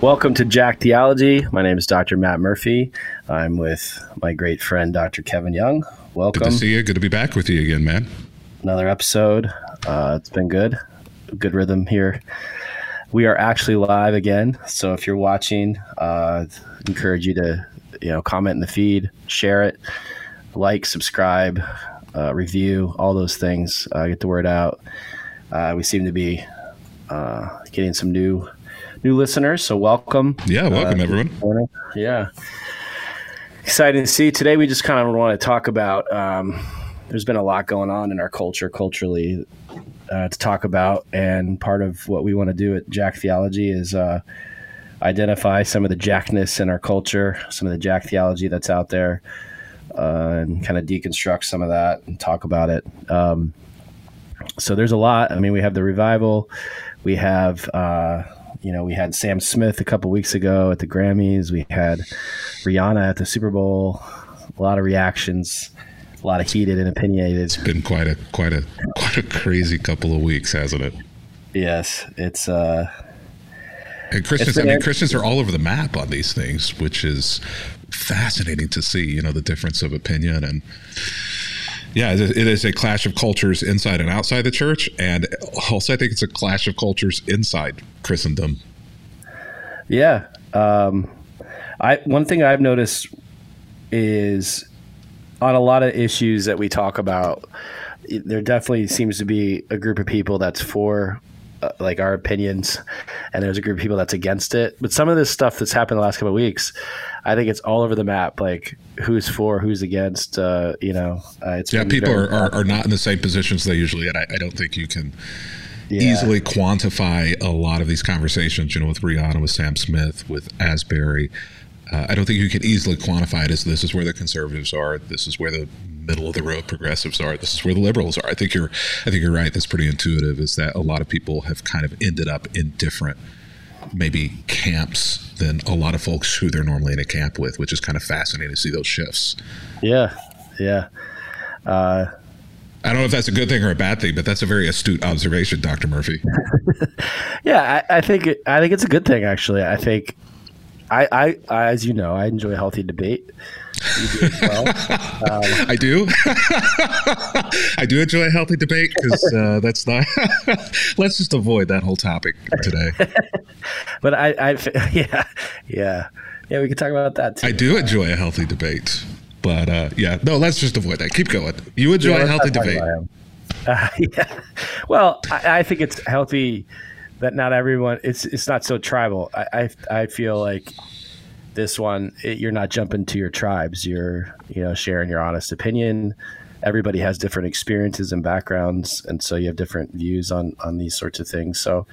Welcome to Jack Theology. My name is Dr. Matt Murphy. I'm with my great friend, Dr. Kevin Young. Welcome. Good to see you. Good to be back with you again, man. Another episode. Uh, it's been good. Good rhythm here. We are actually live again. So if you're watching, uh, encourage you to you know comment in the feed, share it, like, subscribe, uh, review, all those things. Uh, get the word out. Uh, we seem to be uh, getting some new new listeners. So welcome. Yeah, welcome uh, everyone. Yeah, exciting to see. Today we just kind of want to talk about. Um, there's been a lot going on in our culture, culturally, uh, to talk about, and part of what we want to do at Jack Theology is uh, identify some of the jackness in our culture, some of the Jack theology that's out there, uh, and kind of deconstruct some of that and talk about it. Um, so there's a lot. I mean, we have the revival, we have uh, you know, we had Sam Smith a couple weeks ago at the Grammys. We had Rihanna at the Super Bowl. A lot of reactions, a lot of heated and opinionated. It's been quite a quite a quite a crazy couple of weeks, hasn't it? Yes, it's. uh and Christians, I mean, Christians are all over the map on these things, which is fascinating to see. You know, the difference of opinion and yeah, it is a clash of cultures inside and outside the church, and also I think it's a clash of cultures inside Christendom. Yeah, um, I one thing I've noticed is on a lot of issues that we talk about, there definitely seems to be a group of people that's for uh, like our opinions, and there's a group of people that's against it. But some of this stuff that's happened the last couple of weeks, I think it's all over the map. Like who's for, who's against. Uh, you know, uh, it's yeah. People are, are, are not in the same positions they usually. And I, I don't think you can. Yeah. easily quantify a lot of these conversations, you know, with Rihanna, with Sam Smith, with Asbury. Uh, I don't think you can easily quantify it as this is where the conservatives are, this is where the middle of the road progressives are. This is where the liberals are. I think you're I think you're right. That's pretty intuitive. Is that a lot of people have kind of ended up in different maybe camps than a lot of folks who they're normally in a camp with, which is kind of fascinating to see those shifts. Yeah, yeah. Uh, I don't know if that's a good thing or a bad thing, but that's a very astute observation, Doctor Murphy. yeah, I, I think I think it's a good thing. Actually, I think I, I, as you know, I enjoy healthy debate do well. Um, I do. I do enjoy a healthy debate because uh, that's not. let's just avoid that whole topic today. but I, I, yeah, yeah, yeah. We can talk about that too. I do enjoy a healthy debate, but uh, yeah, no. Let's just avoid that. Keep going. You enjoy yeah, a healthy debate. Uh, yeah. Well, I, I think it's healthy that not everyone. It's it's not so tribal. I I, I feel like this one, it, you're not jumping to your tribes. You're, you know, sharing your honest opinion. Everybody has different experiences and backgrounds, and so you have different views on on these sorts of things. So,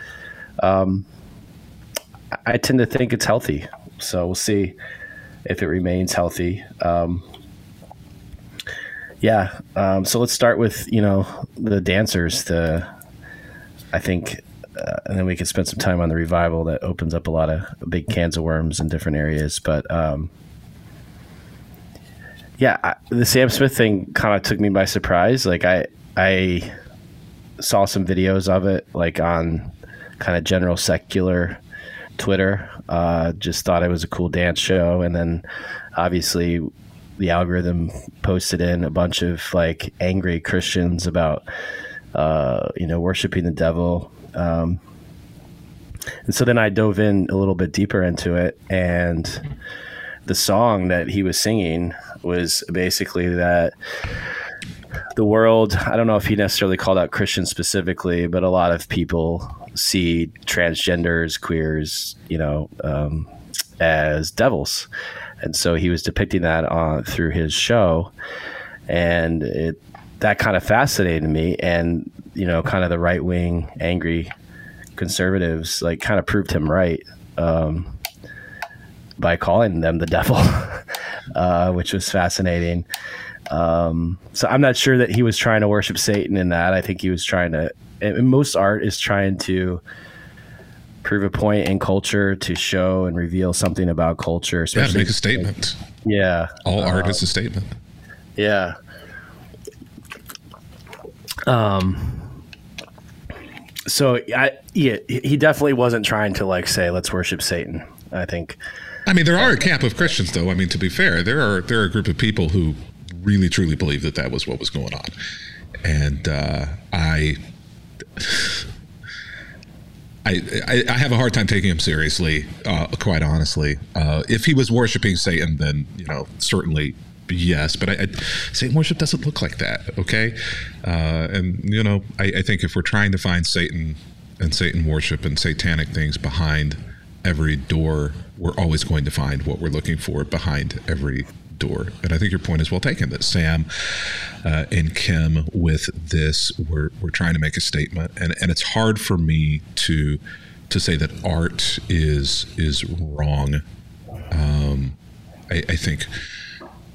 um, I tend to think it's healthy. So we'll see if it remains healthy. Um, yeah. Um, so let's start with you know the dancers. The I think uh, and then we could spend some time on the revival that opens up a lot of big cans of worms in different areas. But um, yeah, I, the Sam Smith thing kind of took me by surprise. Like I I saw some videos of it, like on kind of general secular Twitter. Uh, just thought it was a cool dance show, and then obviously the algorithm posted in a bunch of like angry Christians about uh, you know worshiping the devil um, and so then I dove in a little bit deeper into it, and the song that he was singing was basically that the world i don't know if he necessarily called out christians specifically but a lot of people see transgenders queers you know um, as devils. And so he was depicting that on through his show and it that kind of fascinated me. And you know kind of the right wing angry conservatives like kind of proved him right um, by calling them the devil uh, which was fascinating. Um, so i'm not sure that he was trying to worship satan in that. I think he was trying to and most art is trying to prove a point in culture to show and reveal something about culture especially yeah, to make a statement like, yeah. All art is a statement. yeah. Um. So I yeah, he definitely wasn't trying to like say let's worship Satan. I think. I mean, there are a camp of Christians, though. I mean, to be fair, there are there are a group of people who really truly believe that that was what was going on, and uh, I I, I, have a hard time taking him seriously, uh, quite honestly. Uh, if he was worshiping Satan, then you know certainly yes. But I, I, Satan worship doesn't look like that. Okay, uh, and you know I, I think if we're trying to find Satan and Satan worship and satanic things behind every door, we're always going to find what we're looking for behind every door. And I think your point is well taken that Sam uh, and Kim, with this, we're, we're trying to make a statement. And, and it's hard for me to to say that art is is wrong. Um, I, I think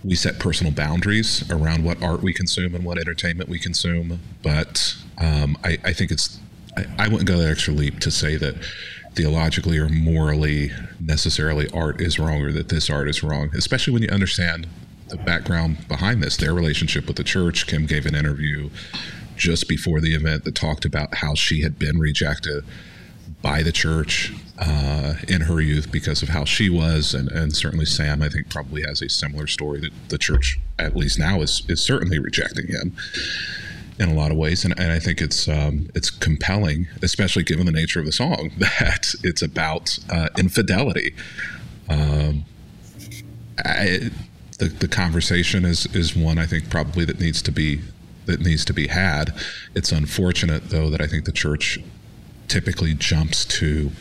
we set personal boundaries around what art we consume and what entertainment we consume. But um, I, I, think it's, I, I, wouldn't go that extra leap to say that theologically or morally necessarily art is wrong or that this art is wrong, especially when you understand the background behind this, their relationship with the church. Kim gave an interview just before the event that talked about how she had been rejected by the church uh, in her youth because of how she was, and, and certainly Sam, I think, probably has a similar story that the church, at least now, is is certainly rejecting him in a lot of ways, and, and I think it's um, it's compelling, especially given the nature of the song, that it's about uh, infidelity. Um, I, the the conversation is is one I think probably that needs to be that needs to be had. It's unfortunate though that I think the church typically jumps to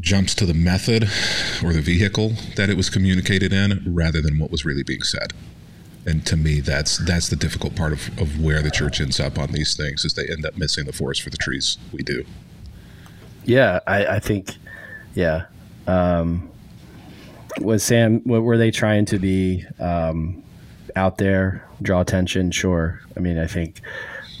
jumps to the method or the vehicle that it was communicated in rather than what was really being said. And to me that's that's the difficult part of, of where the church ends up on these things is they end up missing the forest for the trees. We do. Yeah i, I think yeah um, was sam what were they trying to be um, out there? Draw attention? Sure. I mean i think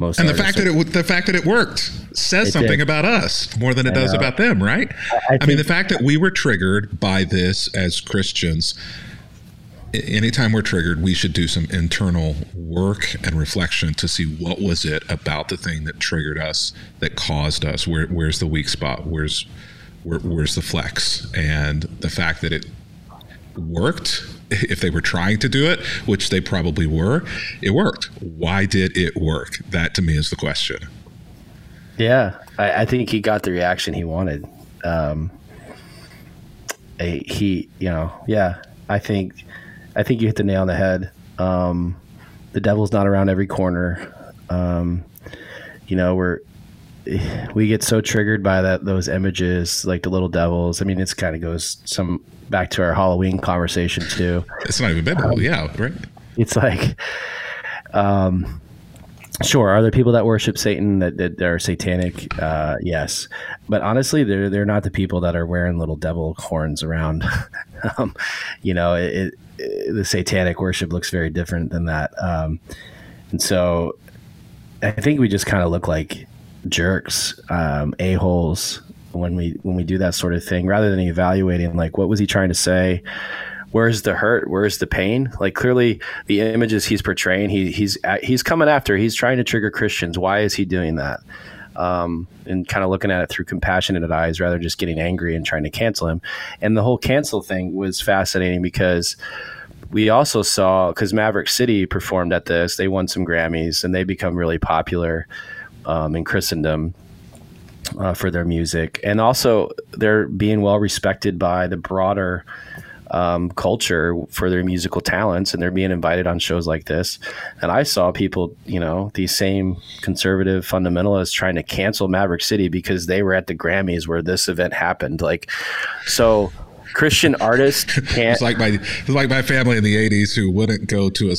most and the fact are, that it the fact that it worked says it something did. about us more than it I does know. about them right I, I, I mean the fact that we were triggered by this as christians anytime we're triggered, we should do some internal work and reflection to see what was it about the thing that triggered us, that caused us. Where, where's the weak spot? Where's where, where's the flex? And the fact that it worked, if they were trying to do it, which they probably were, it worked. Why did it work? That to me is the question. Yeah, I, I think he got the reaction he wanted. Um, he, you know, yeah, I think I think you hit the nail on the head. Um, the devil's not around every corner. Um, you know, we're we get so triggered by that those images, like the little devils. I mean, it's kind of goes some back to our Halloween conversation too. It's not even biblical, um, yeah, right? It's like, um, sure, are there people that worship Satan that, that are satanic? Uh, yes, but honestly, they're they're not the people that are wearing little devil horns around. um, you know, it, the satanic worship looks very different than that. Um, and so I think we just kind of look like jerks, um, a holes when we when we do that sort of thing, rather than evaluating like what was he trying to say. Where's the hurt? Where's the pain? Like clearly, the images he's portraying, he, he's he's coming after. He's trying to trigger Christians. Why is he doing that? um, and kind of looking at it through compassionate eyes rather than just getting angry and trying to cancel him. And the whole cancel thing was fascinating because we also saw because Maverick City performed at this, they won some Grammys and they become really popular um, in Christendom. Uh, for their music, and also they're being well respected by the broader um, culture for their musical talents and they're being invited on shows like this. And I saw people, you know, these same conservative fundamentalists trying to cancel Maverick City because they were at the Grammys where this event happened. Like, so Christian artist can't. it's like my it's like my family in the '80s who wouldn't go to a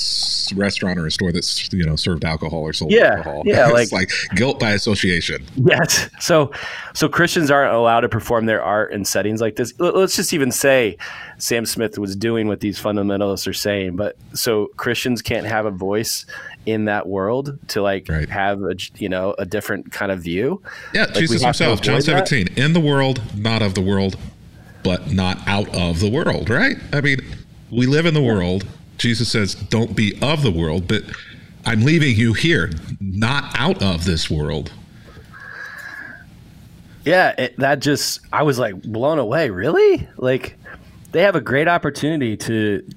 restaurant or a store that's you know served alcohol or sold yeah, alcohol. Yeah, it's like, like guilt by association. Yes. So so Christians aren't allowed to perform their art in settings like this. Let's just even say Sam Smith was doing what these fundamentalists are saying, but so Christians can't have a voice in that world to like right. have a you know a different kind of view. Yeah, like Jesus himself, John 17, that. in the world, not of the world but not out of the world, right? I mean, we live in the world. Jesus says, don't be of the world, but I'm leaving you here, not out of this world. yeah, it, that just I was like blown away. Really? Like they have a great opportunity to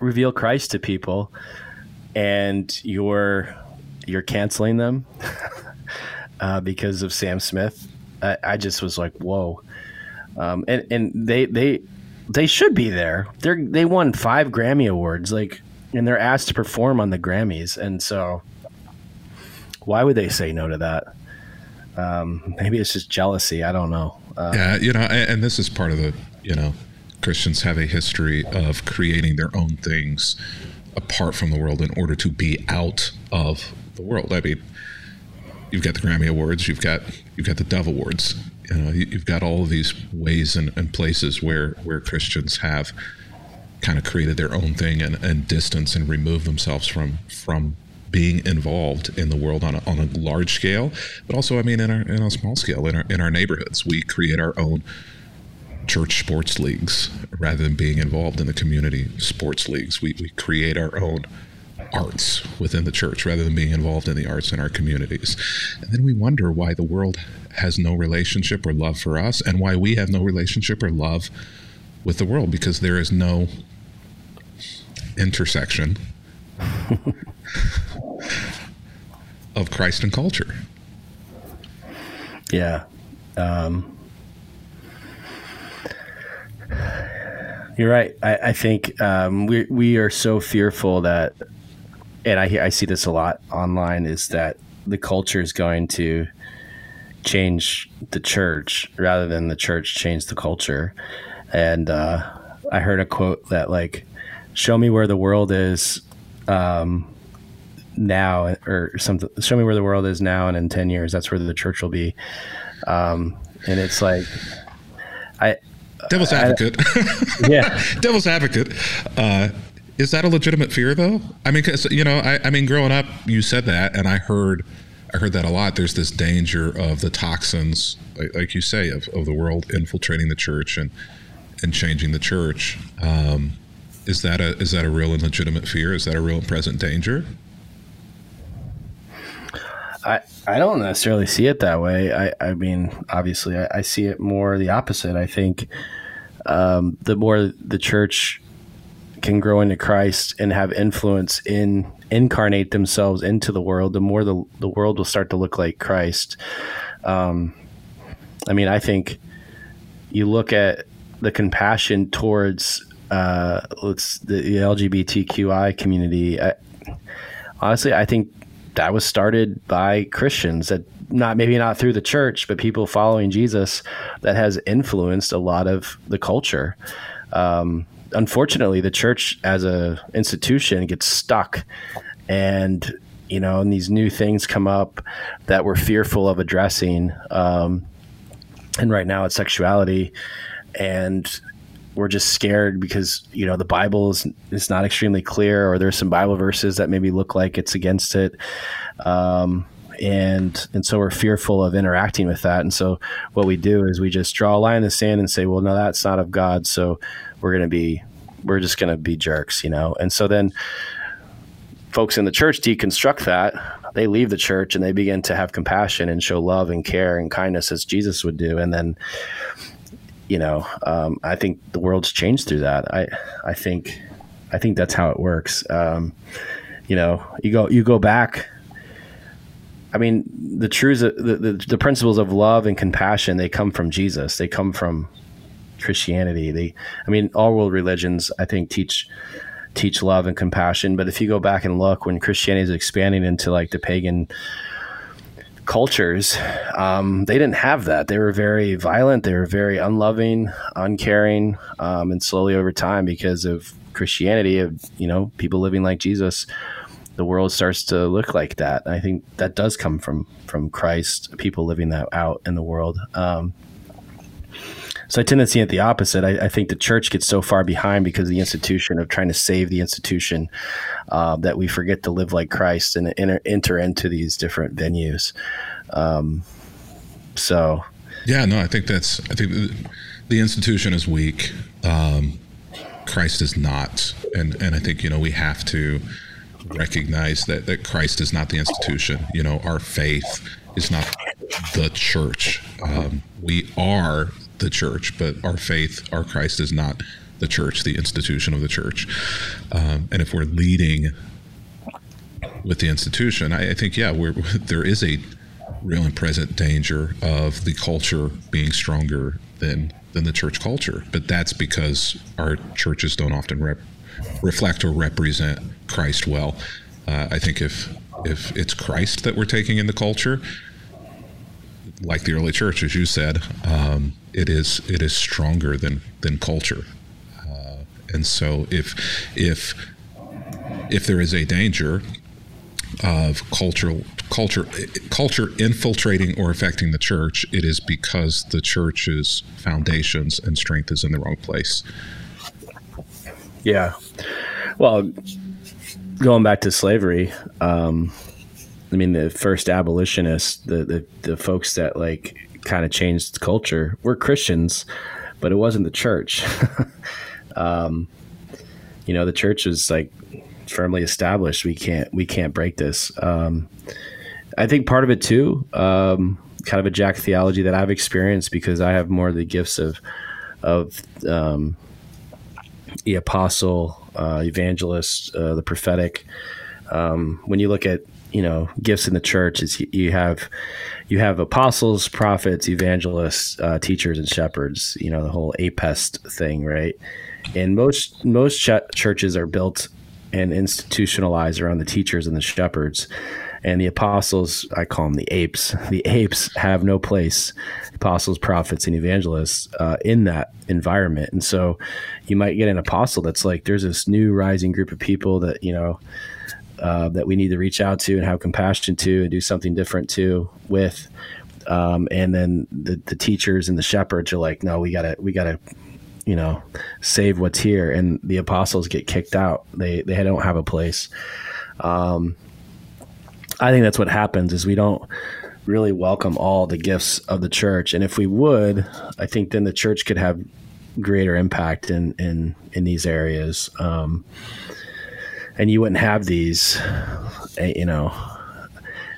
reveal Christ to people, and you're you're canceling them uh, because of Sam Smith. I, I, just was like, whoa. Um, and and they they they should be there. They they won five Grammy awards, like, and they're asked to perform on the Grammys, and so why would they say no to that? Um, maybe it's just jealousy. I don't know. Uh, yeah, you know, and, and this is part of the you know Christians have a history of creating their own things apart from the world in order to be out of the world. I mean, you've got the Grammy Awards, you've got you've got the Dove Awards, you know, you've got all of these ways and, and places where where Christians have kind of created their own thing and, and distance and remove themselves from from being involved in the world on a, on a large scale, but also, I mean, in our in a small scale, in our in our neighborhoods, we create our own church sports leagues rather than being involved in the community sports leagues. We, we create our own arts within the church rather than being involved in the arts in our communities. And then we wonder why the world has no relationship or love for us and why we have no relationship or love with the world because there is no intersection of Christ and culture. Yeah. Um, You're right. I, I think um, we we are so fearful that, and I I see this a lot online is that the culture is going to change the church rather than the church change the culture. And uh, I heard a quote that like, "Show me where the world is." Um, now or something show me where the world is now and in 10 years that's where the church will be um, and it's like i Devil's advocate. I, yeah. Devil's advocate. Uh, is that a legitimate fear though? I mean, cause, you know, I, I mean, growing up, you said that, and I heard, I heard that a lot. There's this danger of the toxins, like, like you say, of, of the world infiltrating the church and and changing the church. Um, is that a is that a real and legitimate fear? Is that a real and present danger? I, I don't necessarily see it that way. I, I mean, obviously, I, I see it more the opposite. I think um, the more the church can grow into Christ and have influence in incarnate themselves into the world, the more the the world will start to look like Christ. Um, I mean, I think you look at the compassion towards uh, let's the, LGBTQI community. I, honestly, I think that was started by Christians that not maybe not through the church, but people following Jesus that has influenced a lot of the culture. Um, unfortunately, the church as a institution gets stuck, and you know, and these new things come up that we're fearful of addressing. Um, and right now, it's sexuality, and we're just scared because you know the Bible is is not extremely clear, or there's some Bible verses that maybe look like it's against it, um, and and so we're fearful of interacting with that. And so what we do is we just draw a line in the sand and say, well, no, that's not of God, so we're going to be we're just going to be jerks, you know. And so then folks in the church deconstruct that. They leave the church and they begin to have compassion and show love and care and kindness as Jesus would do, and then you know, um, I think the world's changed through that. I, I think, I think that's how it works. Um, you know, you go, you go back. I mean, the truths, the, the, the principles of love and compassion, they come from Jesus. They come from Christianity. They, I mean, all world religions, I think, teach teach love and compassion. But if you go back and look, when Christianity is expanding into like the pagan cultures, um, they didn't have that. They were very violent. They were very unloving, uncaring, um, and slowly over time, because of Christianity, of you know people living like Jesus, the world starts to look like that. I think that does come from from Christ, people living that out in the world. Um, so I tend to see it the opposite. I, I, think the church gets so far behind because of the institution of trying to save the institution uh, that we forget to live like Christ and enter, enter into these different venues. Um, so, yeah, no, I think that's. I think the institution is weak. Um, Christ is not, and and I think you know we have to recognize that that Christ is not the institution. You know, our faith is not the church. Um, we are the church, but our faith, our Christ, is not the church, the institution of the church. Um, and if we're leading with the institution, I, I think yeah, there is a real and present danger of the culture being stronger than than the church culture. But that's because our churches don't often rep, reflect or represent Christ well. Uh, I think if if it's Christ that we're taking in the culture, like the early church, as you said, um, it is it is stronger than than culture. Uh, and so if if if there is a danger of cultural culture culture infiltrating or affecting the church, it is because the church's foundations and strength is in the wrong place. Yeah. Well, going back to slavery, um, I mean, the first abolitionists, the, the, the folks that like kind of changed culture were Christians, but it wasn't the church. um, you know, the church was like firmly established. We can't, we can't break this. Um, I think part of it too, um, kind of a jack theology that I've experienced because I have more of the gifts of, of, um, the apostle, uh, evangelist, uh, the prophetic. Um, when you look at you know gifts in the church, is you have you have apostles, prophets, evangelists, uh, teachers, and shepherds. You know the whole APEST thing, right? And most most ch- churches are built and institutionalized around the teachers and the shepherds. And the apostles, I call them the apes. The apes have no place, apostles, prophets, and evangelists, uh, in that environment. And so you might get an apostle that's like, there's this new rising group of people that, you know, uh, that we need to reach out to and have compassion to and do something different to with. Um, and then the, the teachers and the shepherds are like, no, we gotta, we gotta, you know, save what's here. And the apostles get kicked out. They, they don't have a place. Um, I think that's what happens is we don't really welcome all the gifts of the church. And if we would, I think then the church could have greater impact in in in these areas. Um, and you wouldn't have these, eh, you know.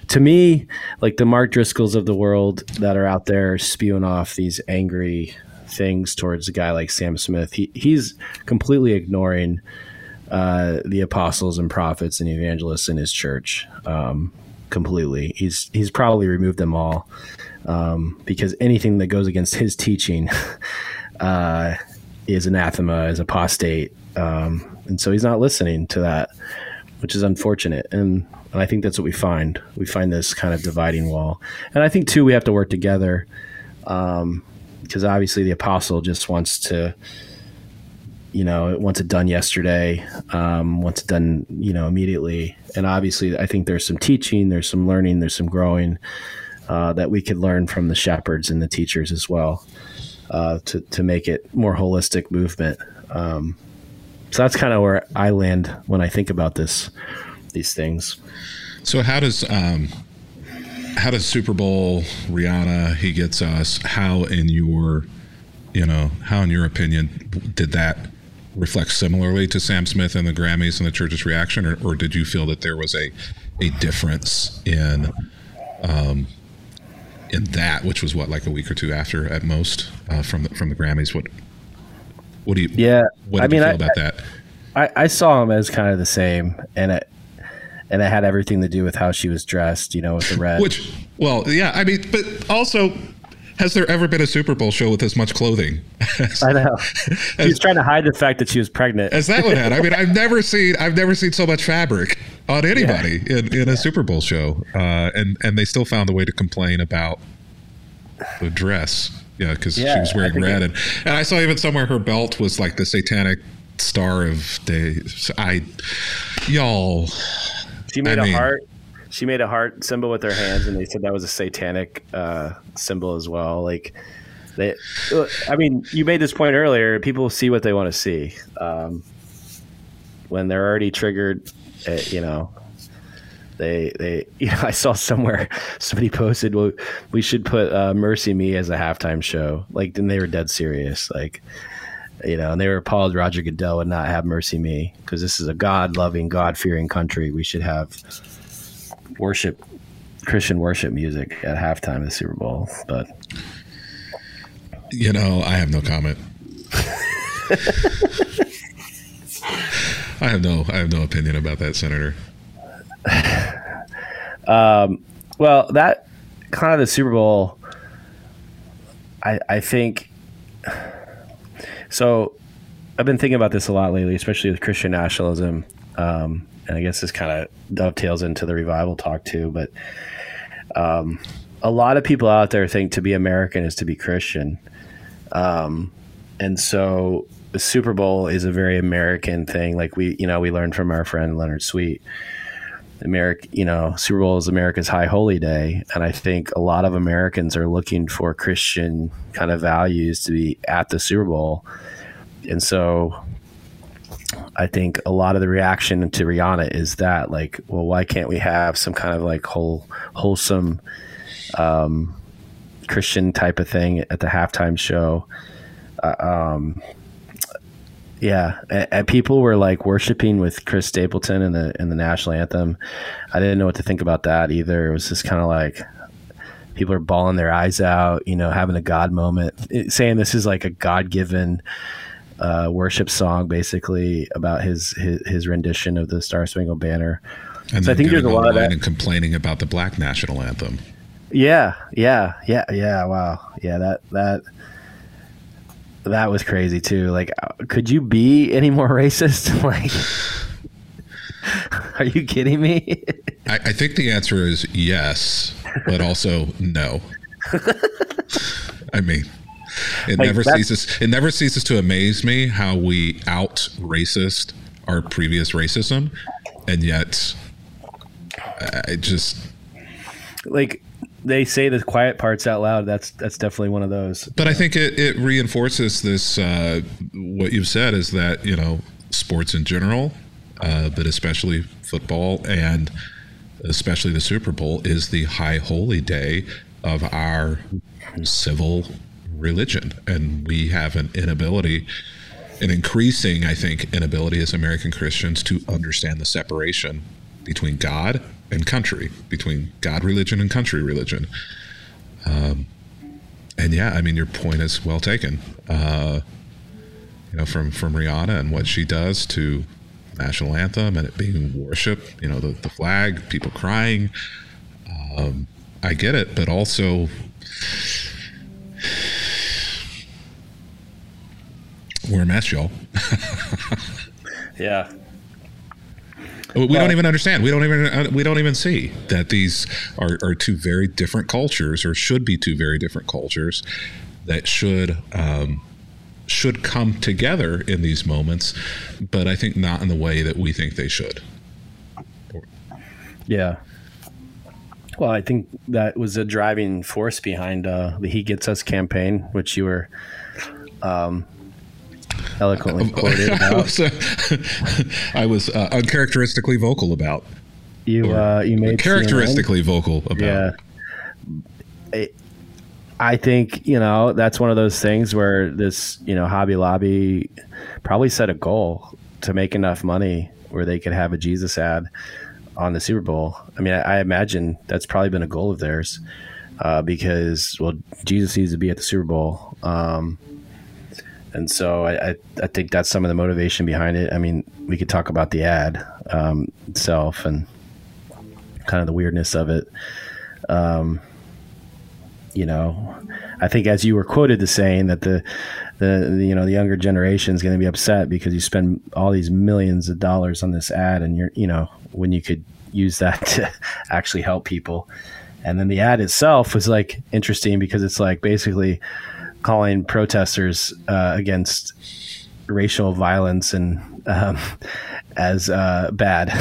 To me, like the Mark Driscolls of the world that are out there spewing off these angry things towards a guy like Sam Smith, he he's completely ignoring uh, the apostles and prophets and evangelists in his church um, completely. He's he's probably removed them all um, because anything that goes against his teaching uh, is anathema, is apostate, um, and so he's not listening to that, which is unfortunate. And, and I think that's what we find. We find this kind of dividing wall, and I think too we have to work together because um, obviously the apostle just wants to you know, wants it done yesterday, um, wants it done, you know, immediately. And obviously, I think there's some teaching, there's some learning, there's some growing uh, that we could learn from the shepherds and the teachers as well uh, to to make it more holistic movement. Um, so that's kind of where I land when I think about this, these things. So how does um, how does Super Bowl Rihanna He Gets Us? How in your you know how in your opinion did that reflect similarly to Sam Smith and the Grammys and the church's reaction, or, or did you feel that there was a a difference in um, in that, which was what like a week or two after at most uh, from the, from the Grammys? What what do you yeah? What did I mean, you feel I, about that? I, I saw them as kind of the same, and it and it had everything to do with how she was dressed, you know, with the red. Which, well, yeah, I mean, but also has there ever been a Super Bowl show with as much clothing? As, I know. She was trying to hide the fact that she was pregnant. As that one had. I mean, I've never seen I've never seen so much fabric on anybody yeah. in, in a Super Bowl show, uh, and and they still found a way to complain about the dress. Yeah, because yeah, she was wearing red, it, and and I saw even somewhere her belt was like the satanic star of days. I, y'all. She made I a mean, heart she made a heart symbol with her hands, and they said that was a satanic uh, symbol as well. Like they, I mean, you made this point earlier. People see what they want to see. Um, when they're already triggered, uh, you know, they they you know I saw somewhere somebody posted well we should put uh, MercyMe as a halftime show like then they were dead serious like you know and they were appalled Roger Goodell would not have MercyMe because this is a God loving God fearing country we should have worship Christian worship music at halftime of the Super Bowl, but you know, I have no comment. I have no I have no opinion about that, Senator. Um, well, that kind of the Super Bowl. I I think so. I've been thinking about this a lot lately, especially with Christian nationalism. Um, and I guess this kind of dovetails into the revival talk too. But um, a lot of people out there think to be American is to be Christian, um, and so the Super Bowl is a very American thing. Like we, you know, we learned from our friend Leonard Sweet. America, you know, Super Bowl is America's high holy day, and I think a lot of Americans are looking for Christian kind of values to be at the Super Bowl, and so I think a lot of the reaction to Rihanna is that like, well, why can't we have some kind of like whole wholesome um, Christian type of thing at the halftime show? Uh, um, yeah, and, people were like worshiping with Chris Stapleton in the in the national anthem. I didn't know what to think about that either. It was just kind of like people are bawling their eyes out, you know, having a God moment, it, saying this is like a God given uh, worship song, basically about his, his, his rendition of the Star Spangled Banner. And so I think there's a lot of that. And complaining about the Black national anthem. Yeah, yeah, yeah, yeah. Wow, yeah. That that that was crazy too. Like, uh, could you be any more racist? like, are you kidding me? I, I think the answer is yes, but also no. I mean, it like never ceases. It never ceases to amaze me how we out racist our previous racism, and yet uh, I just like they say the quiet parts out loud. That's that's definitely one of those. But I think it, it reinforces this. Uh, what you've said is that you know sports in general, uh, but especially football and especially the Super Bowl is the high holy day of our civil religion, and we have an inability, an increasing, I think, inability as American Christians to understand the separation between God and country, between God religion and country religion. Um, and yeah, I mean, your point is well taken. Uh, you know, from from Rihanna and what she does to national anthem and it being worship. You know, the the flag, people crying. Um, I get it, but also we're a mess, y'all. yeah. We well, don't even understand. We don't even uh, we don't even see that these are, are two very different cultures, or should be two very different cultures that should um, should come together in these moments, but I think not in the way that we think they should. Yeah. Well, I think that was a driving force behind uh, the "He Gets Us" campaign, which you were um, eloquently quoted about. I was, uh, I was uh, uncharacteristically vocal about. You uh, you made characteristically CNN. vocal about. Yeah. I think you know that's one of those things where this you know Hobby Lobby probably set a goal to make enough money where they could have a Jesus ad on the Super Bowl. I mean, I, I imagine that's probably been a goal of theirs uh, because well, Jesus needs to be at the Super Bowl. Um, and so I, I, I, think that's some of the motivation behind it. I mean, we could talk about the ad um, itself and kind of the weirdness of it. Um, you know, I think as you were quoted to saying that the, the, the you know the younger generation is going to be upset because you spend all these millions of dollars on this ad and you're you know when you could use that to actually help people. And then the ad itself was like interesting because it's like basically calling protesters uh, against racial violence and um, as uh, bad.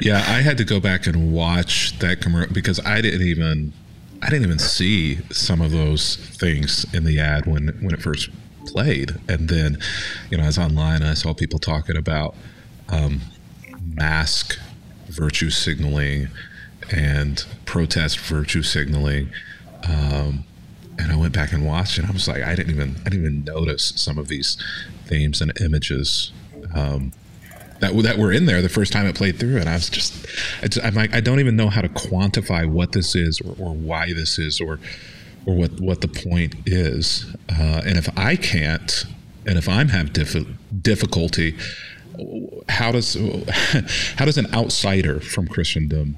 yeah, I had to go back and watch that commercial because I didn't even I didn't even see some of those things in the ad when when it first played, and then you know I was online and I saw people talking about um, mask virtue signaling and protest virtue signaling um, and I went back and watched, and I was like, I didn't even I didn't even notice some of these themes and images. Um, that that were in there the first time it played through, and I was just, I'm like, I don't even know how to quantify what this is or, or why this is or or what what the point is. Uh, and if I can't, and if I'm have diff- difficulty, how does how does an outsider from Christendom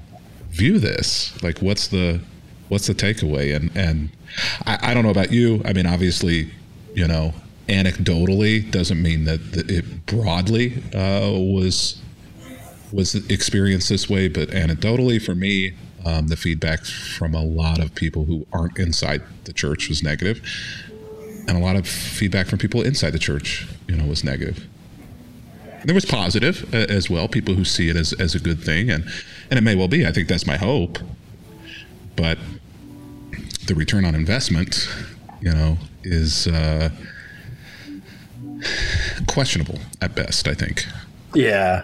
view this? Like, what's the what's the takeaway? And and I, I don't know about you. I mean, obviously, you know, anecdotally doesn't mean that it broadly uh, was was experienced this way, but anecdotally for me, um, the feedback from a lot of people who aren't inside the church was negative, and a lot of feedback from people inside the church, you know, was negative. There was positive uh, as well, people who see it as, as a good thing, and and it may well be. I think that's my hope, but the return on investment, you know, is. Uh, questionable at best, I think. Yeah.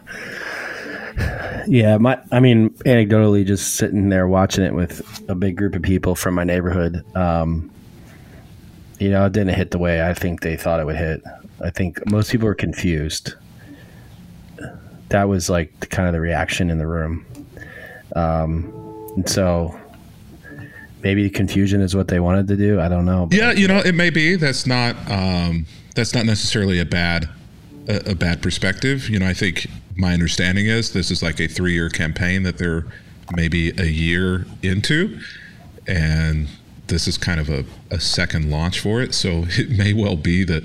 Yeah, my I mean, anecdotally, just sitting there watching it with a big group of people from my neighborhood, um, you know, it didn't hit the way I think they thought it would hit. I think most people were confused. That was like kind of the reaction in the room, um, and so maybe confusion is what they wanted to do. I don't know. Yeah, you know, it may be. That's not. Um, that's not necessarily a bad a, a, bad perspective. You know, I think my understanding is this is like a three year campaign that they're maybe a year into, and this is kind of a, a second launch for it. So it may well be that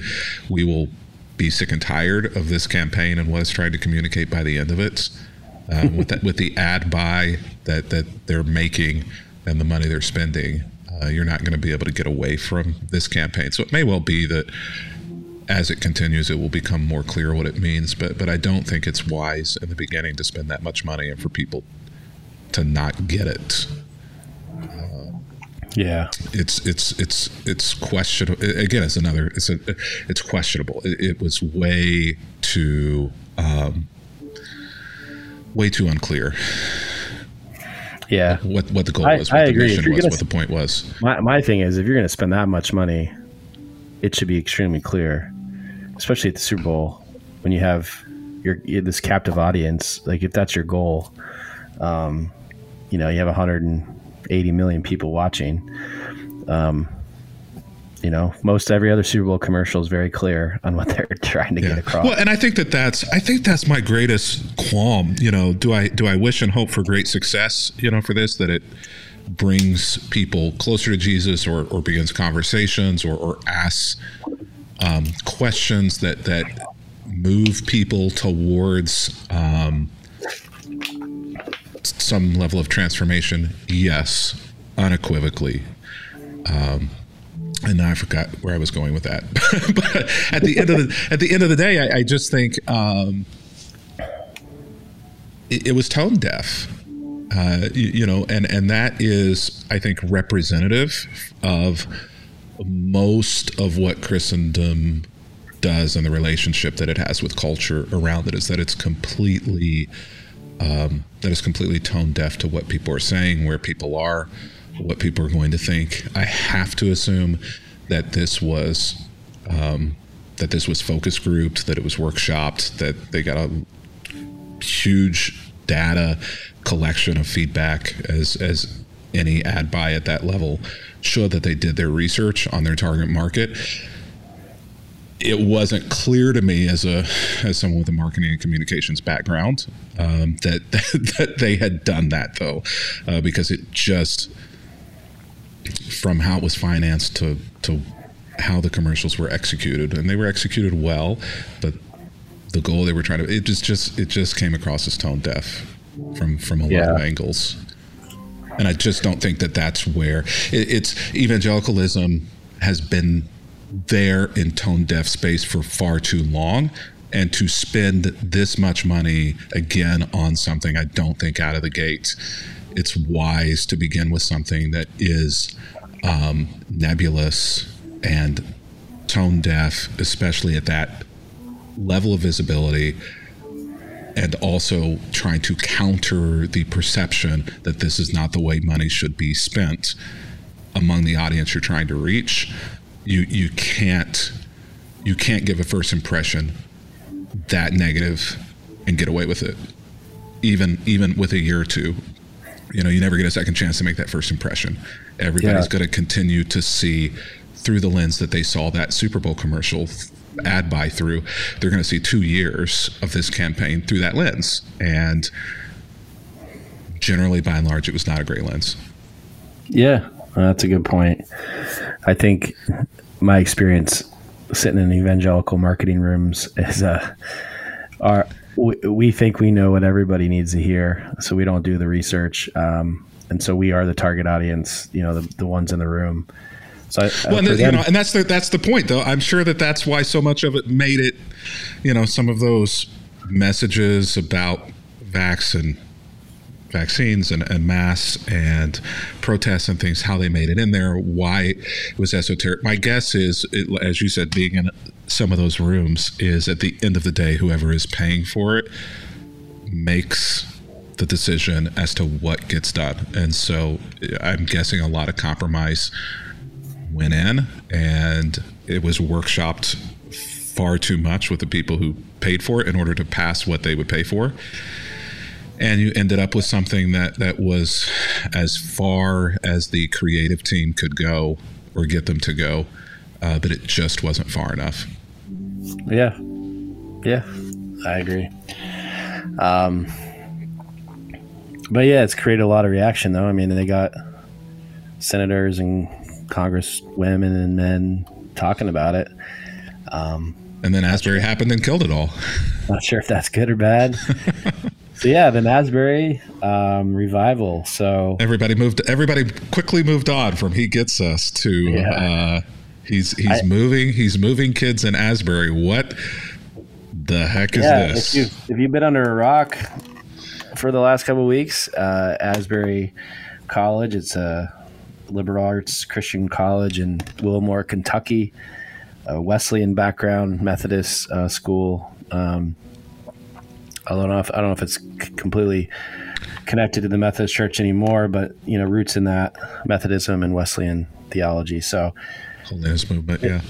we will be sick and tired of this campaign and what it's trying to communicate by the end of it. Uh, with that, with the ad buy that that they're making and the money they're spending, uh, you're not going to be able to get away from this campaign. So it may well be that as it continues, it will become more clear what it means. But but I don't think it's wise in the beginning to spend that much money and for people to not get it. Uh, yeah, it's it's it's it's questionable. Again, it's another. It's a it's questionable. It, it was way too um, way too unclear. Yeah, what what the goal was, what I the agree. mission was, what the point was. My my thing is, if you're going to spend that much money, it should be extremely clear especially at the Super Bowl when you have your, this captive audience. Like if that's your goal, um, you know, you have 180 million people watching. Um, you know, most every other Super Bowl commercial is very clear on what they're trying to yeah. get across. Well, and I think that that's I think that's my greatest qualm. You know, do I do I wish and hope for great success? You know, for this that it brings people closer to Jesus or, or begins conversations or, or asks um, questions that that move people towards um, some level of transformation? Yes, unequivocally. Um, and now I forgot where I was going with that. but at the end of the at the end of the day, I, I just think um, it, it, was tone deaf. Uh, you, you, know, and and that is, I think, representative of most of what Christendom does and the relationship that it has with culture around it is that it's completely um, that is completely tone deaf to what people are saying, where people are, what people are going to think. I have to assume that this was um, that this was focus grouped, that it was workshopped, that they got a huge data collection of feedback as as any ad buy at that level showed that they did their research on their target market. It wasn't clear to me as a as someone with a marketing and communications background um, that, that they had done that though, uh, because it just from how it was financed to to how the commercials were executed, and they were executed well, but the goal they were trying to it just just it just came across as tone deaf from from a yeah. lot of angles and I just don't think that that's where it, it's evangelicalism has been there in tone deaf space for far too long. And to spend this much money again on something, I don't think out of the gate it's wise to begin with something that is um, nebulous and tone deaf, especially at that level of visibility and also trying to counter the perception that this is not the way money should be spent among the audience you're trying to reach you you can't you can't give a first impression that negative and get away with it, even even with a year or two. You know, you never get a second chance to make that first impression. Everybody's yeah. going to continue to see through the lens that they saw that Super Bowl commercial ad buy through. They're going to see two years of this campaign through that lens, and generally, by and large, it was not a great lens. Yeah, that's a good point. I think my experience sitting in evangelical marketing rooms is uh, our we, we think we know what everybody needs to hear, so we don't do the research, um, and so we are the target audience. You know, the, the ones in the room. So, I, well, and, you know, and that's the that's the point, though. I'm sure that that's why so much of it made it. You know, some of those messages about vax and vaccines and, and masks and protests and things, how they made it in there, why it was esoteric. My guess is, it, as you said, being in some of those rooms, is at the end of the day, whoever is paying for it makes the decision as to what gets done. And so I'm guessing a lot of compromise went in and it was workshopped far too much with the people who paid for it in order to pass what they would pay for and you ended up with something that that was as far as the creative team could go or get them to go uh, but it just wasn't far enough. Yeah. Yeah. I agree. Um, but yeah it's created a lot of reaction though. I mean they got senators and congress women and men talking about it. Um, and then asbury happened and killed it all. Not sure if that's good or bad So yeah, the Asbury um, revival. So everybody moved. Everybody quickly moved on from he gets us to yeah. uh, he's he's I, moving. He's moving kids in Asbury. What the heck is yeah, this? If you if you've been under a rock for the last couple weeks, uh, Asbury College. It's a liberal arts Christian college in Wilmore, Kentucky. A Wesleyan background, Methodist uh, school. Um, I don't know if I don't know if it's completely connected to the Methodist Church anymore, but you know, roots in that Methodism and Wesleyan theology. So, holiness movement, yeah.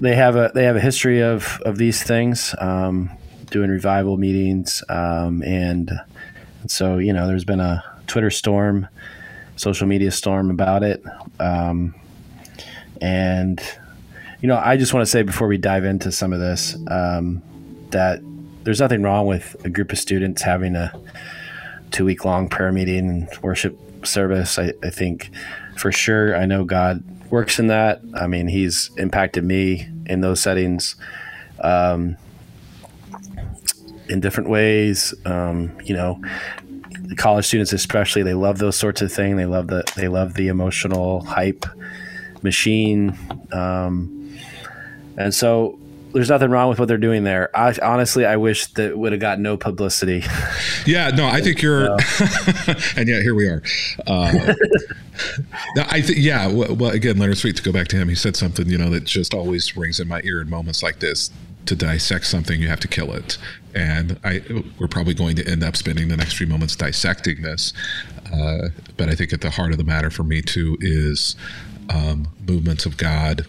They have a they have a history of of these things, um, doing revival meetings, um, and, and so you know, there's been a Twitter storm, social media storm about it, um, and you know, I just want to say before we dive into some of this um, that there's nothing wrong with a group of students having a two week long prayer meeting and worship service. I, I, think for sure, I know God works in that. I mean, He's impacted me in those settings um, in different ways. Um, you know, college students especially they love those sorts of things. They love the they love the emotional hype machine. Um, and so there's nothing wrong with what they're doing there. I, honestly, I wish that would have got no publicity. Yeah, no, I think you're, and yet here we are. Uh, I think, yeah. Well, well, again, Leonard Sweet. To go back to him, he said something, you know, that just always rings in my ear in moments like this. To dissect something, you have to kill it, and I we're probably going to end up spending the next few moments dissecting this. Uh, but I think at the heart of the matter for me too is um, movements of God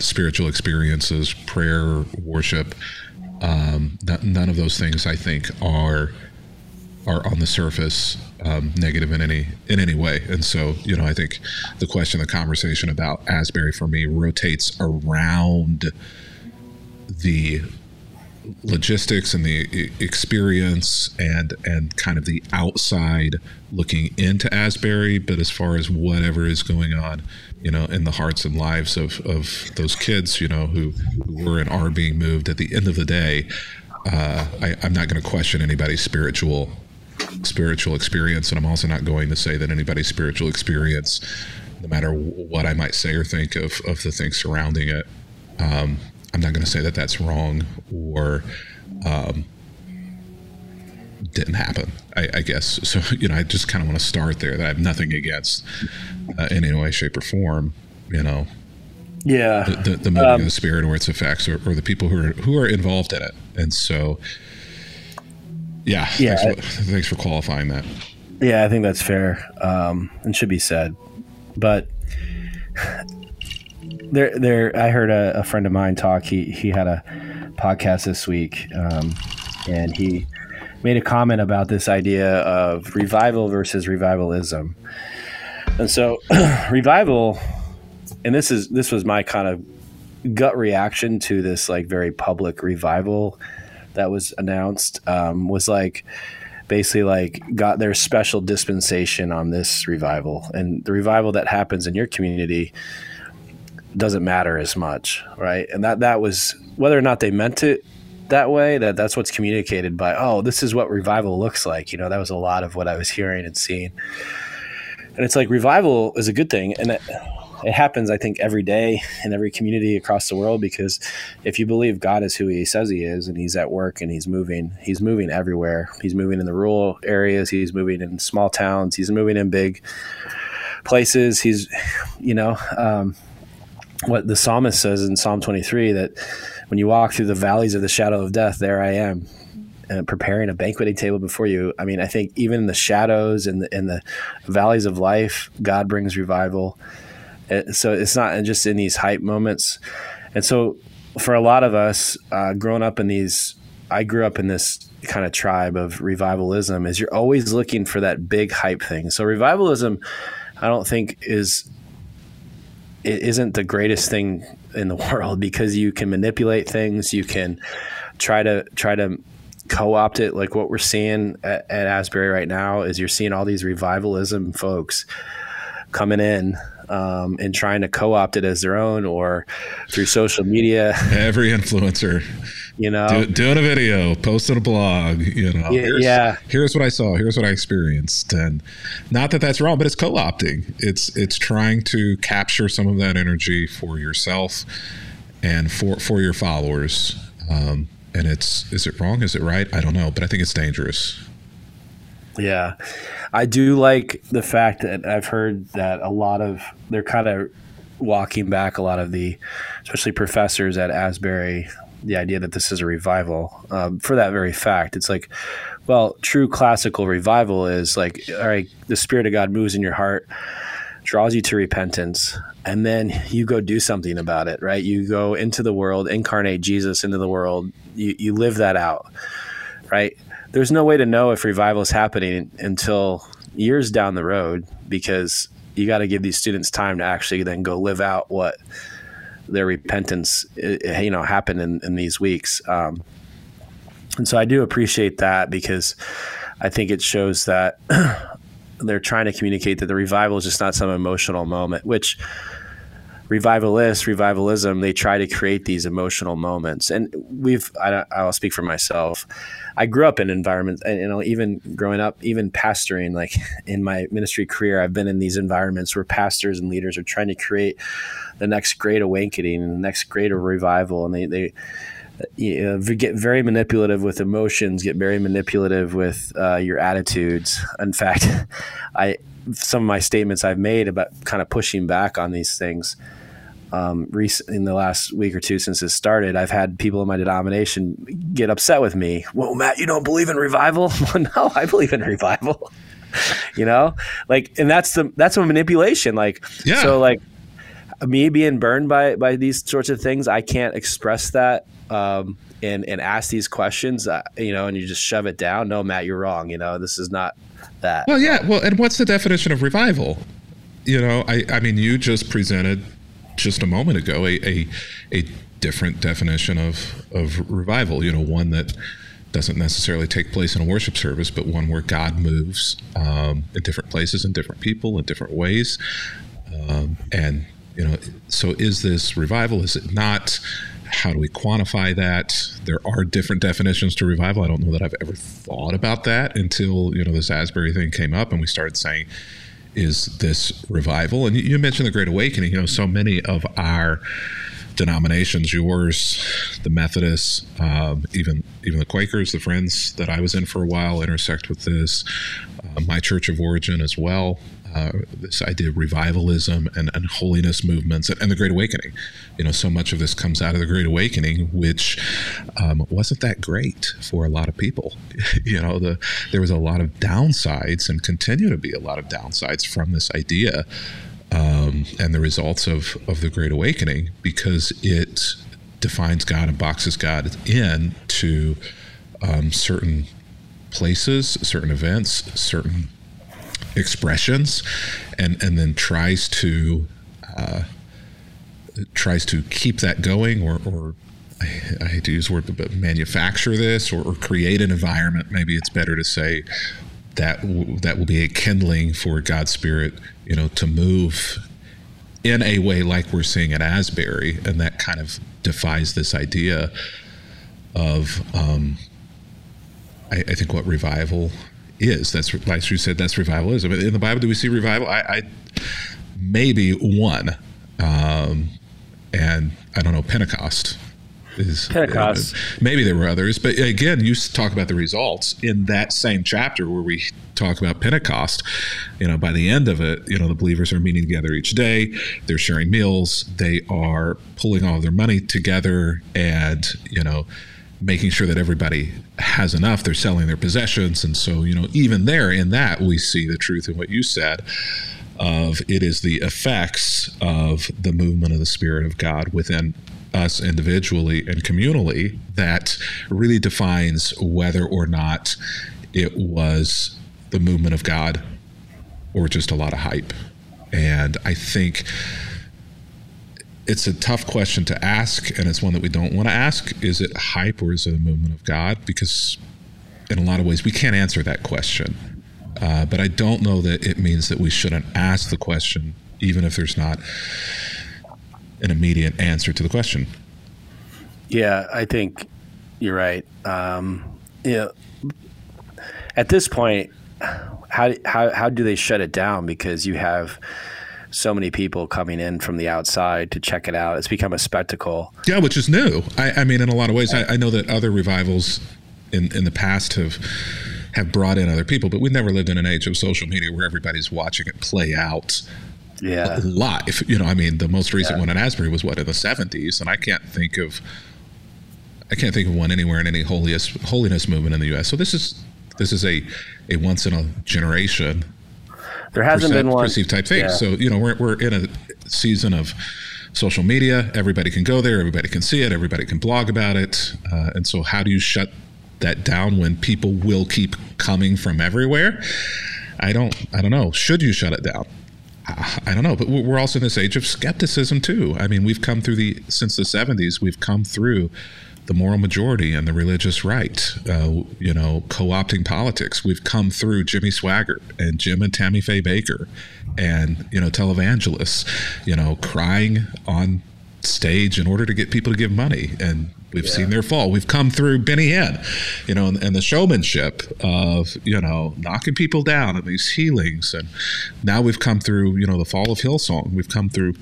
spiritual experiences, prayer, worship. Um, none of those things, I think, are are on the surface um, negative in any in any way. And so, you know, I think the question, the conversation about Asbury for me rotates around the logistics and the experience and and kind of the outside looking into Asbury, but as far as whatever is going on you know, in the hearts and lives of, of those kids, you know, who, who were and are being moved. At the end of the day, uh, I, I'm not going to question anybody's spiritual spiritual experience, and I'm also not going to say that anybody's spiritual experience, no matter what I might say or think of of the things surrounding it, um, I'm not going to say that that's wrong or um, didn't happen. I, I, guess so. You know, I just kind of want to start there. That I have nothing against uh, in any way, shape, or form. You know, yeah, the, the, the moving um, the spirit or its effects, or, or, the people who are who are involved in it. And so, yeah, yeah. Thanks for, thanks for qualifying that. Yeah, I think that's fair um, and should be said. But there, there. I heard a, a, friend of mine talk. He he had a podcast this week. Um, and he made a comment about this idea of revival versus revivalism. And so, revival, and this is this was my kind of gut reaction to this like very public revival that was announced um, was like basically like got their special dispensation on this revival and the revival that happens in your community doesn't matter as much right and that that was whether or not they meant it that way that that's what's communicated by oh this is what revival looks like you know that was a lot of what i was hearing and seeing and it's like revival is a good thing and it, it happens, I think, every day in every community across the world because if you believe God is who He says He is, and He's at work and He's moving, He's moving everywhere. He's moving in the rural areas. He's moving in small towns. He's moving in big places. He's, you know, um, what the psalmist says in Psalm 23 that when you walk through the valleys of the shadow of death, there I am. And preparing a banqueting table before you. I mean, I think even in the shadows and the, in the valleys of life, God brings revival. Uh, so it's not just in these hype moments. And so for a lot of us, uh, growing up in these, I grew up in this kind of tribe of revivalism. Is you're always looking for that big hype thing. So revivalism, I don't think is it isn't the greatest thing in the world because you can manipulate things. You can try to try to co-opt it. Like what we're seeing at, at Asbury right now is you're seeing all these revivalism folks coming in um, and trying to co-opt it as their own or through social media. Every influencer, you know, Do, doing a video, posting a blog, you know, yeah, here's, yeah. Here's what I saw. Here's what I experienced, and not that that's wrong, but it's co-opting. It's it's trying to capture some of that energy for yourself and for for your followers. Um, and it's is it wrong? Is it right? I don't know, but I think it's dangerous. Yeah. I do like the fact that I've heard that a lot of they're kind of walking back a lot of the, especially professors at Asbury, the idea that this is a revival um, for that very fact. It's like, well, true classical revival is like, all right, the Spirit of God moves in your heart, draws you to repentance, and then you go do something about it, right? You go into the world, incarnate Jesus into the world, you, you live that out, right? there's no way to know if revival is happening until years down the road because you got to give these students time to actually then go live out what their repentance you know happened in, in these weeks um, and so i do appreciate that because i think it shows that they're trying to communicate that the revival is just not some emotional moment which revivalists, revivalism, they try to create these emotional moments. And we've, I, will speak for myself. I grew up in environments, and you know, even growing up, even pastoring, like in my ministry career, I've been in these environments where pastors and leaders are trying to create the next great awakening, and the next great revival, and they, they, you know, get very manipulative with emotions, get very manipulative with uh, your attitudes. In fact, I some of my statements I've made about kind of pushing back on these things um, in the last week or two since it started, I've had people in my denomination get upset with me. Well, Matt, you don't believe in revival? Well, no, I believe in revival. you know, like, and that's the that's a manipulation. Like, yeah. so like me being burned by by these sorts of things, I can't express that. Um, and, and ask these questions, uh, you know, and you just shove it down. No, Matt, you're wrong. You know, this is not that. Well, yeah. Well, and what's the definition of revival? You know, I, I mean, you just presented just a moment ago a, a, a different definition of, of revival, you know, one that doesn't necessarily take place in a worship service, but one where God moves um, in different places and different people in different ways. Um, and, you know, so is this revival? Is it not? How do we quantify that? There are different definitions to revival. I don't know that I've ever thought about that until, you know, this Asbury thing came up and we started saying, is this revival. And you mentioned the Great Awakening. You know, so many of our denominations, yours, the Methodists, um, even even the Quakers, the Friends that I was in for a while, intersect with this. Uh, my Church of Origin as well uh, this idea of revivalism and, and holiness movements and, and, the Great Awakening. You know, so much of this comes out of the Great Awakening, which um, wasn't that great for a lot of people. you know, the there was a lot of downsides and continue to be a lot of downsides from this idea um, and the results of, of the Great Awakening because it defines God and boxes God in to um, certain places, certain events, certain expressions, and and then tries to uh, tries to keep that going, or, or I hate to use the word, but manufacture this or, or create an environment. Maybe it's better to say that w- that will be a kindling for God's Spirit, you know, to move in a way like we're seeing at Asbury, and that kind of defies this idea of, um, I, I, think, what revival is. That's like you said, that's revivalism. In the Bible, do we see revival? I, I maybe one, um, and I don't know Pentecost is Pentecost. Uh, maybe there were others, but again, you talk about the results in that same chapter where we talk about Pentecost. You know, by the end of it, you know, the believers are meeting together each day. They're sharing meals. They are pulling all their money together, and you know, making sure that everybody has enough. They're selling their possessions, and so you know, even there in that, we see the truth in what you said of it is the effects of the movement of the Spirit of God within us individually and communally that really defines whether or not it was the movement of God or just a lot of hype. And I think it's a tough question to ask, and it's one that we don't want to ask. Is it hype or is it a movement of God? Because in a lot of ways, we can't answer that question. Uh, but I don't know that it means that we shouldn't ask the question, even if there's not an immediate answer to the question. Yeah, I think you're right. Um, yeah, at this point, how how how do they shut it down? Because you have so many people coming in from the outside to check it out. It's become a spectacle. Yeah, which is new. I, I mean, in a lot of ways, I, I, know that other revivals in in the past have have brought in other people, but we've never lived in an age of social media where everybody's watching it play out yeah. live. You know, I mean, the most recent yeah. one in Asbury was what in the '70s, and I can't think of I can't think of one anywhere in any holiness holiness movement in the U.S. So this is this is a a once in a generation. There hasn't been one perceived type thing. Yeah. So you know we're we're in a season of social media. Everybody can go there. Everybody can see it. Everybody can blog about it. Uh, and so how do you shut that down when people will keep coming from everywhere? I don't I don't know. Should you shut it down? I don't know, but we're also in this age of skepticism too. I mean, we've come through the since the '70s. We've come through the moral majority and the religious right, uh, you know, co-opting politics. We've come through Jimmy Swaggart and Jim and Tammy Faye Bakker and, you know, televangelists, you know, crying on stage in order to get people to give money. And we've yeah. seen their fall. We've come through Benny Hinn, you know, and, and, the showmanship of, you know, knocking people down and these healings. And now we've come through, you know, the fall of Hillsong. We've come through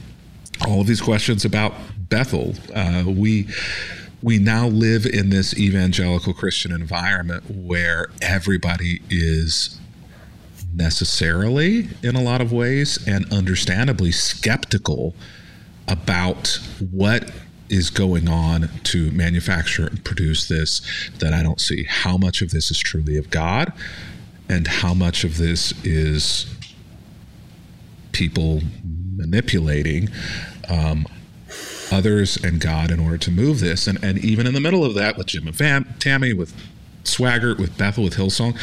all of these questions about Bethel. Uh, we we now live in this evangelical Christian environment where everybody is necessarily, in a lot of ways, and understandably skeptical about what is going on to manufacture and produce this that I don't see. How much of this is truly of God, and how much of this is people manipulating um, others and God in order to move this. And, and even in the middle of that, with Jim and Fam, Tammy, with Swaggart, with Bethel, with Hillsong,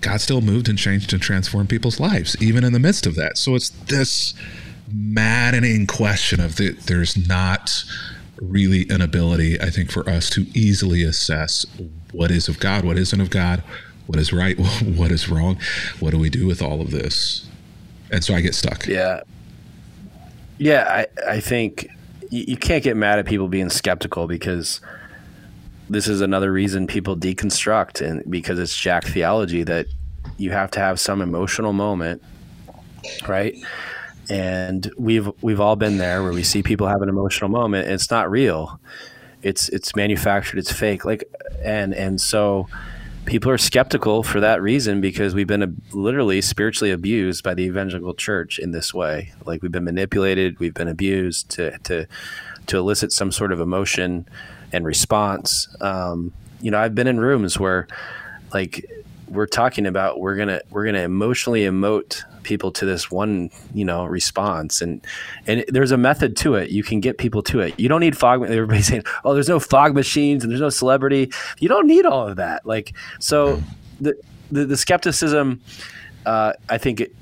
God still moved and changed and transformed people's lives, even in the midst of that. So it's this maddening question of that there's not really an ability, I think, for us to easily assess what is of God, what isn't of God, what is right, what is wrong, what do we do with all of this? And so I get stuck. Yeah. Yeah, I, I think you, you can't get mad at people being skeptical because this is another reason people deconstruct and because it's jack theology that you have to have some emotional moment right? And we've we've all been there where we see people have an emotional moment it's not real. It's it's manufactured it's fake like and and so people are skeptical for that reason because we've been uh, literally spiritually abused by the evangelical church in this way. Like we've been manipulated, we've been abused to to to elicit some sort of emotion and response. Um, you know, I've been in rooms where like we're talking about we're gonna we're gonna emotionally emote people to this one you know response. And and there's a method to it. You can get people to it. You don't need fog everybody's saying oh there's no fog machines and there's no celebrity. You don't need all of that. Like so the the, the skepticism uh, i think it,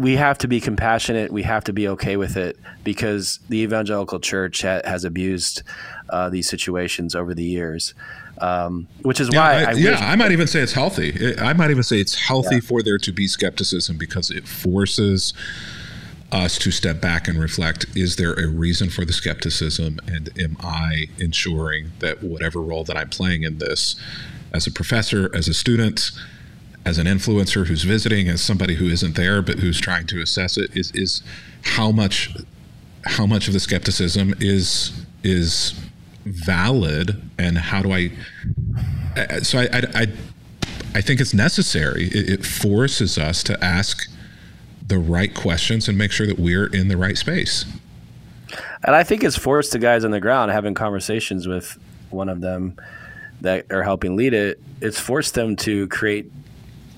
we have to be compassionate. We have to be okay with it because the evangelical church ha- has abused uh, these situations over the years um, which is yeah, why I, I yeah, I might even say it's healthy. I might even say it's healthy yeah. for there to be skepticism because it forces us to step back and reflect: Is there a reason for the skepticism, and am I ensuring that whatever role that I'm playing in this, as a professor, as a student, as an influencer who's visiting, as somebody who isn't there but who's trying to assess it, is is how much how much of the skepticism is is valid and how do I so I I, I, I think it's necessary. It, it, forces us to ask the right questions and make sure that we're in the right space. And I think it's forced the guys on the ground having conversations with one of them that are helping lead it it's forced them to create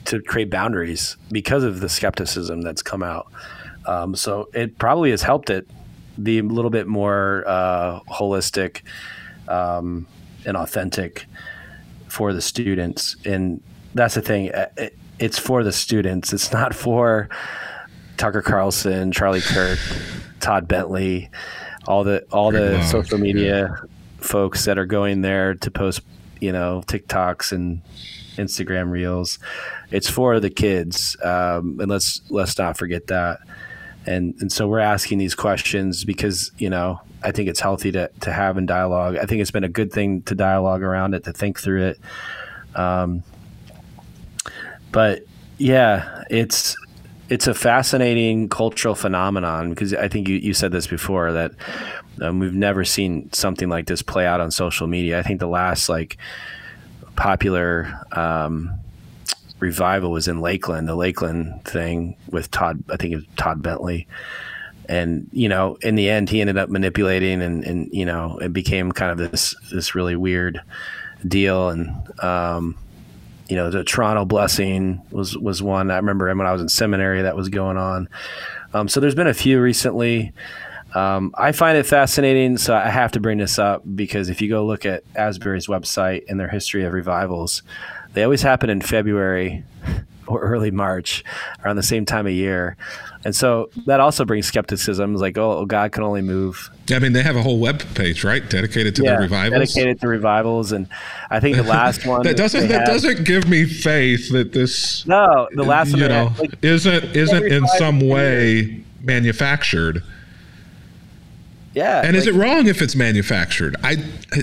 to create boundaries because of the skepticism that's come out. Um, so it probably has helped it be a little bit more uh, holistic um, and authentic for the students. And that's the thing; uh, it, it's for the students. It's not for Tucker Carlson, Charlie Kirk, Todd Bentley, all the all the social media yeah. folks that are going there to post, you know, TikToks and Instagram reels. It's for the kids, um, and let's let's not forget that and and so we're asking these questions because you know I think it's healthy to to have in dialogue. I think it's been a good thing to dialogue around it to think through it. Um, but yeah, it's it's a fascinating cultural phenomenon because I think you, you said this before that um, we've never seen something like this play out on social media. I think the last like popular um, revival was in Lakeland, the Lakeland thing with Todd, I think it was Todd Bentley. And, you know, in the end, he ended up manipulating and, and you know, it became kind of this, this really weird deal. And, um, you know, the Toronto blessing was, was one. I remember when I was in seminary that was going on. Um, so there's been a few recently. Um, I find it fascinating, so I have to bring this up because if you go look at Asbury's website and their history of revivals, they always happen in February or early March, around the same time of year. And so that also brings skepticism. It's like, oh, God can only move. I mean, they have a whole web page, right, dedicated to yeah, the revivals. Dedicated to revivals, and I think the last one that doesn't that had, doesn't give me faith that this. No, the last one you know had, like, isn't isn't in some way manufactured. Yeah. And like, is it wrong if it's manufactured? I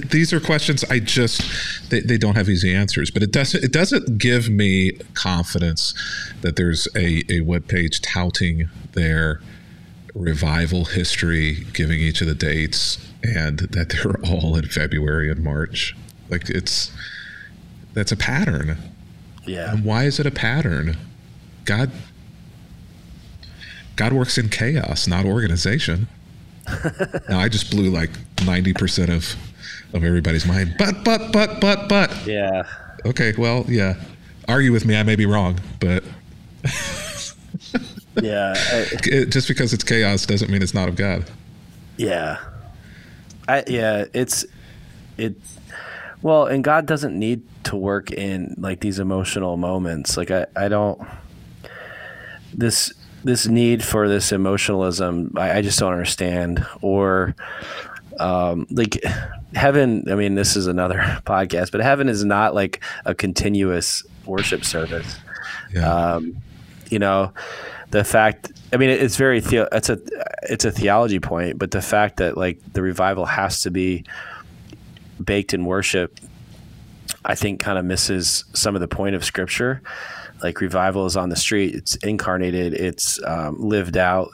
these are questions I just they, they don't have easy answers, but it doesn't it doesn't give me confidence that there's a, a web page touting their revival history, giving each of the dates, and that they're all in February and March. Like it's that's a pattern. Yeah. And why is it a pattern? God God works in chaos, not organization now I just blew like ninety percent of of everybody's mind. But but but but but. Yeah. Okay. Well, yeah. Argue with me. I may be wrong, but. yeah. I, it, just because it's chaos doesn't mean it's not of God. Yeah. I yeah. It's it. Well, and God doesn't need to work in like these emotional moments. Like I I don't. This this need for this emotionalism I, I just don't understand. Or um, like heaven i mean this is another podcast but heaven is not like a continuous worship service. Yeah. um, you know the fact i mean it's very the, it's a it's a theology point but the fact that like the revival has to be baked in worship i think kind of misses some of the point of scripture like revival is on the street. It's incarnated. It's um, lived out.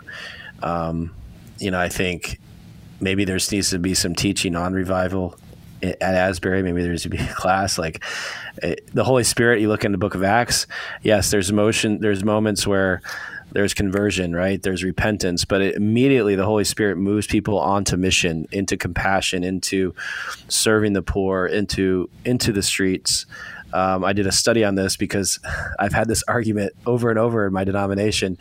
Um, you know, I think maybe there needs to be some teaching on revival at Asbury. Maybe there's to be a class like it, eh, the Holy Spirit. You look in the Book of Acts. Yes, there's motion. There's moments where there's conversion, right? There's repentance, but it, immediately the Holy Spirit moves people onto mission, into compassion, into serving the poor, into into the streets Um, I did a study on this because I've had this argument over and over in my denomination,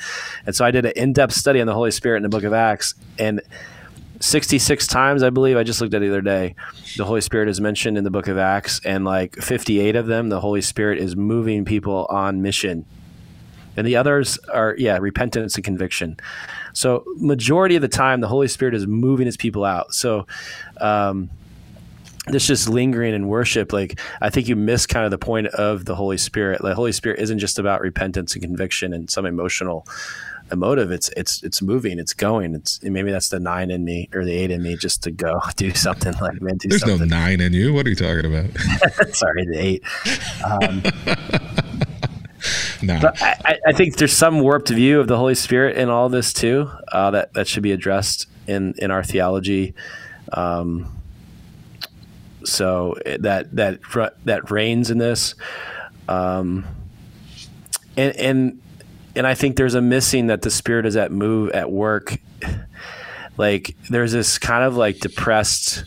and so I did an in-depth study on the Holy Spirit in the Book of Acts, and 66 times, I believe. I just looked at it the other day. The Holy Spirit is mentioned in the book of Acts, and like 58 of them, the Holy Spirit is moving people on mission. And the others are, yeah, repentance and conviction. So, majority of the time, the Holy Spirit is moving his people out. So, um, this just lingering in worship, like I think you miss kind of the point of the Holy Spirit. The Holy Spirit isn't just about repentance and conviction and some emotional emotive. It's it's it's moving. It's going. It's maybe that's the nine in me or the eight in me just to go do something like man. Do There's something. no nine in you. What are you talking about? Sorry, the eight. Um, no. I, I, think there's some warped view of the Holy Spirit in all this too. Uh, that that should be addressed in in our theology. Um, so that that that reins in this, um, and and and I think there's a missing that the spirit is at move at work. Like there's this kind of like depressed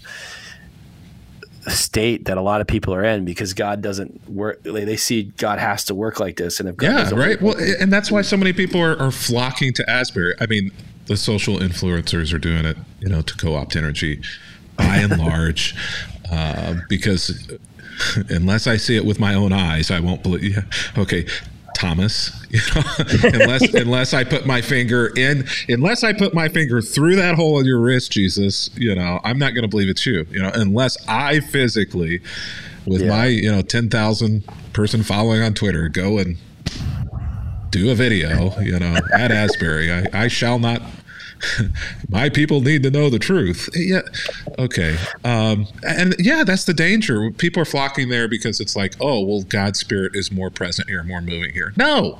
state that a lot of people are in because God doesn't work. Like they see God has to work like this, and if God yeah, right. Well, and that's why so many people are, are flocking to Asbury. I mean, the social influencers are doing it, you know, to co-opt energy, by and large, uh, because unless I see it with my own eyes, I won't believe. Yeah, okay, Thomas. You know, unless unless I put my finger in, unless I put my finger through that hole in your wrist, Jesus. You know, I'm not going to believe it's you. You know, unless I physically, with yeah. my you know ten thousand person following on Twitter, go and do a video. You know, at Asbury, I, I shall not my people need to know the truth. Yeah. Okay. Um, and yeah, that's the danger. People are flocking there because it's like, oh, well, God's spirit is more present here, more moving here. No,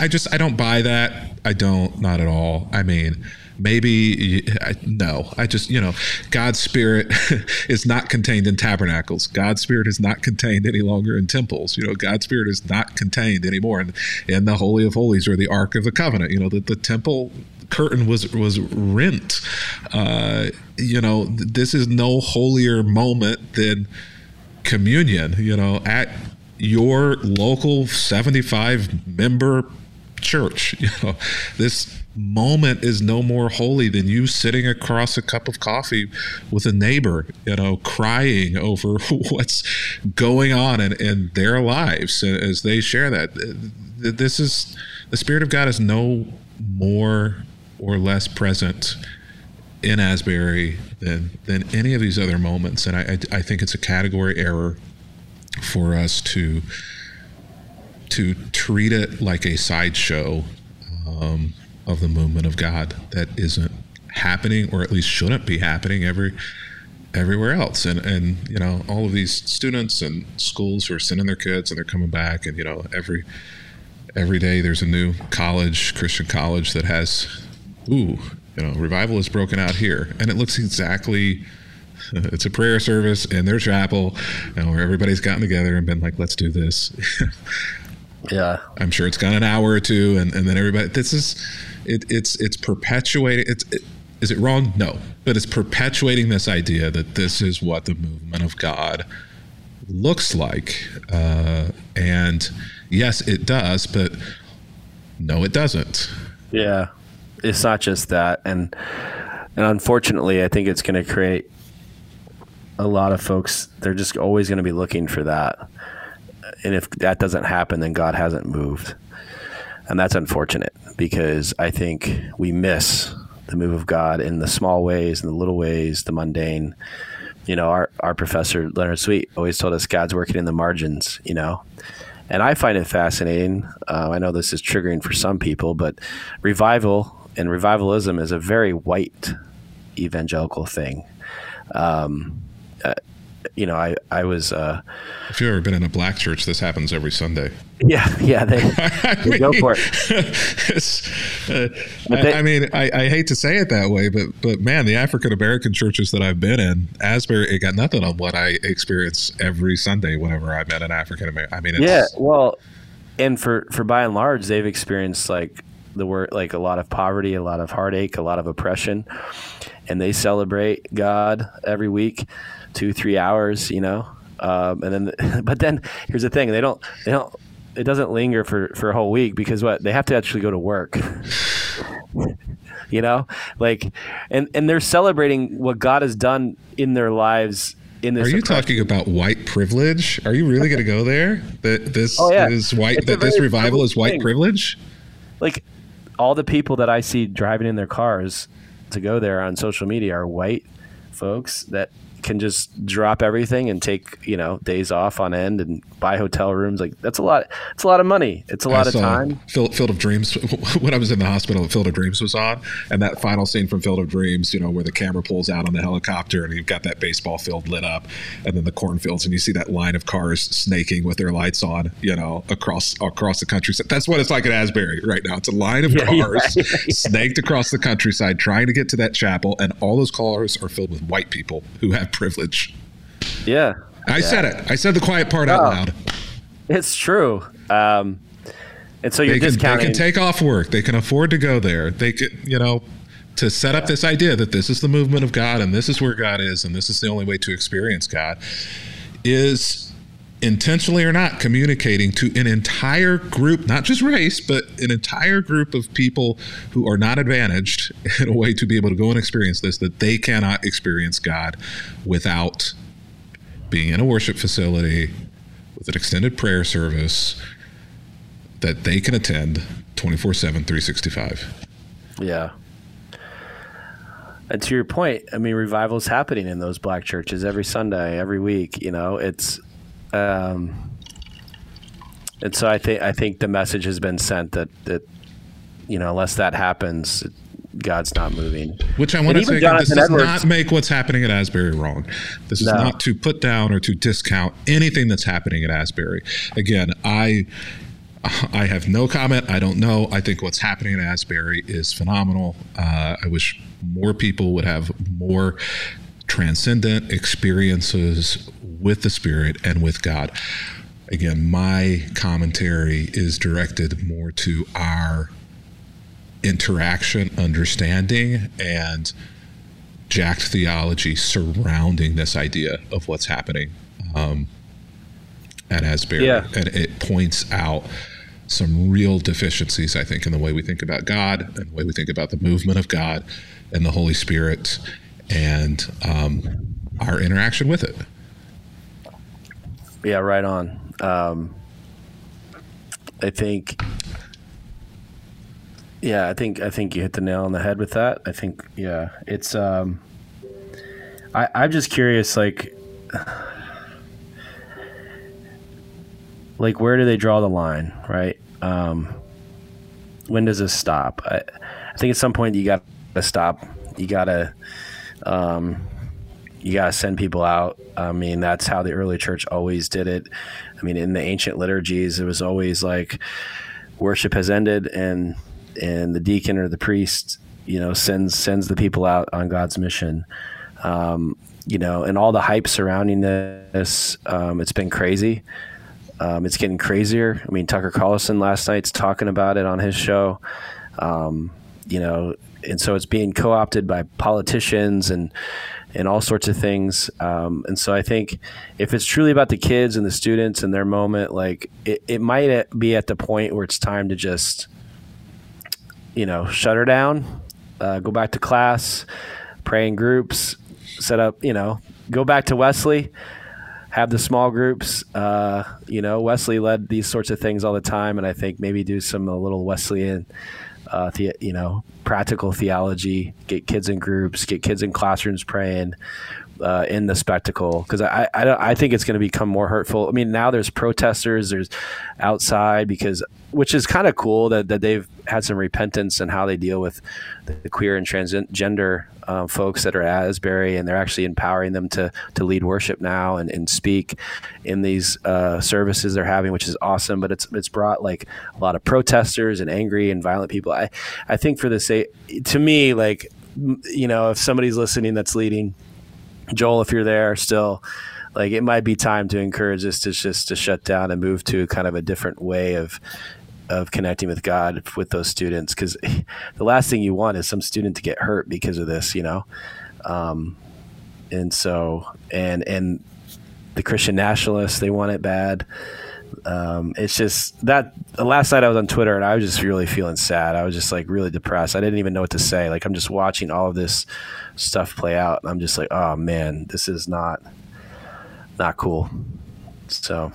I just, I don't buy that. I don't, not at all. I mean, maybe I, no i just you know god's spirit is not contained in tabernacles god's spirit is not contained any longer in temples you know god's spirit is not contained anymore in, in the holy of holies or the ark of the covenant you know the, the temple curtain was was rent. Uh, you know, this is no holier moment than communion. You know, at your local 75 member church. You know, this moment is no more holy than you sitting across a cup of coffee with a neighbor, you know, crying over what's going on in, in their lives as they share that. This is the Spirit of God is no more or less present in Asbury than than any of these other moments, and I, I, I think it's a category error for us to to treat it like a sideshow um, of the movement of God that isn't happening, or at least shouldn't be happening every everywhere else. And and you know all of these students and schools who are sending their kids and they're coming back, and you know every every day there's a new college, Christian college that has ooh, you know, revival is broken out here, and it looks exactly. It's a prayer service in their chapel, you know, where everybody's gotten together and been like, "Let's do this." yeah, I'm sure it's gone an hour or two, and, and then everybody. This is, it, it's it's perpetuating. It's it, is it wrong? No, but it's perpetuating this idea that this is what the movement of God looks like, uh, and yes, it does, but no, it doesn't. Yeah, it's not just that, and and unfortunately, I think it's going to create a lot of folks. They're just always going to be looking for that, and if that doesn't happen, then God hasn't moved, and that's unfortunate because I think we miss the move of God in the small ways, in the little ways, the mundane. You know, our our professor Leonard Sweet always told us God's working in the margins. You know, and I find it fascinating. Uh, I know this is triggering for some people, but revival and revivalism is a very white evangelical thing. Um, uh, you know, I I was. Uh, if you've ever been in a black church, this happens every Sunday. Yeah, yeah, they, they mean, go for it. Uh, they, I, I, mean, I, I, hate to say it that way, but but man, the African American churches that I've been in, Asbury, it got nothing on what I experience every Sunday whenever I met an African American. I mean, yeah, well, and for for by and large, they've experienced like the word like a lot of poverty, a lot of heartache, a lot of oppression, and they celebrate God every week, two three hours, you know, um, and then but then here's the thing they don't they don't it doesn't linger for for a whole week because what? They have to actually go to work. You know? Like and and they're celebrating what god has done in their lives in this are you talking about white privilege? Are you really going to go there? That this oh, yeah. is white it's that this revival is white thing. privilege? Like all the people that i see driving in their cars to go there on social media are white folks that can just drop everything and take you know days off on end and buy hotel rooms. Like that's a lot it's a lot of money. It's a lot of time. Field, Field of Dreams when I was in the hospital Field of Dreams was on. And that final scene from Field of Dreams you know where the camera pulls out on the helicopter and you've got that baseball field lit up and then the cornfields and you see that line of cars snaking with their lights on you know across across the countryside. That's what it's like at Asbury right now. It's a line of yeah, cars yeah. snaked across the countryside trying to get to that chapel. And all those cars are filled with white people who have privilege. Yeah. I yeah. said it. I said the quiet part out loud. It's true. Um, and so you're they can, discounting. They can take off work. They can afford to go there. They could, you know, to set up this idea that this is the movement of God and this is where God is and this is the only way to experience God is intentionally or not communicating to an entire group, not just race, but an entire group of people who are not advantaged in a way to be able to go and experience this, that they cannot experience God without being in a worship facility with an extended prayer service that they can attend 24 7, 365. Yeah. And to your point, I mean, revival is happening in those black churches every Sunday, every week. You know, it's um, and so I think I think the message has been sent that that you know unless that happens, God's not moving. Which I want to say, Jonathan this does Edwards, not make what's happening at Asbury wrong. This is no. not to put down or to discount anything that's happening at Asbury. Again, I I have no comment. I don't know. I think what's happening at Asbury is phenomenal. Uh, I wish more people would have more transcendent experiences with the Spirit and with God. Again, my commentary is directed more to our interaction, understanding, and jacked theology surrounding this idea of what's happening um, at Asbury. Yeah. And it points out some real deficiencies, I think, in the way we think about God and the way we think about the movement of God and the Holy Spirit and um, our interaction with it. Yeah, right on. Um, I think, yeah, I think I think you hit the nail on the head with that. I think, yeah, it's. Um, I I'm just curious, like, like where do they draw the line, right? Um, when does this stop? I, I think at some point you got to stop. You got to. Um, you got to send people out. I mean, that's how the early church always did it. I mean, in the ancient liturgies, it was always like worship has ended, and and the deacon or the priest, you know, sends sends the people out on God's mission. Um, you know, and all the hype surrounding this, um, it's been crazy. Um, it's getting crazier. I mean, Tucker Carlson last night's talking about it on his show. Um, you know, and so it's being co-opted by politicians and and all sorts of things. Um, and so I think if it's truly about the kids and the students and their moment, like it, it might be at the point where it's time to just, you know, shut her down, uh, go back to class, pray in groups, set up, you know, go back to Wesley, have the small groups. Uh, you know, Wesley led these sorts of things all the time, and I think maybe do some a little Wesleyan uh, the, you know, practical theology, get kids in groups, get kids in classrooms praying uh, in the spectacle. Because I, I, I think it's going to become more hurtful. I mean, now there's protesters, there's outside because, which is kind of cool that, that they've had some repentance and how they deal with the queer and transgender um, folks that are at Asbury, and they're actually empowering them to to lead worship now and, and speak in these uh, services they're having, which is awesome. But it's it's brought like a lot of protesters and angry and violent people. I I think for the sake to me, like you know, if somebody's listening that's leading, Joel, if you're there still like it might be time to encourage us to just to shut down and move to kind of a different way of of connecting with God with those students because the last thing you want is some student to get hurt because of this, you know. Um, and so and and the Christian nationalists they want it bad. Um, it's just that last night I was on Twitter and I was just really feeling sad. I was just like really depressed. I didn't even know what to say. Like I'm just watching all of this stuff play out. I'm just like, oh man, this is not not cool. So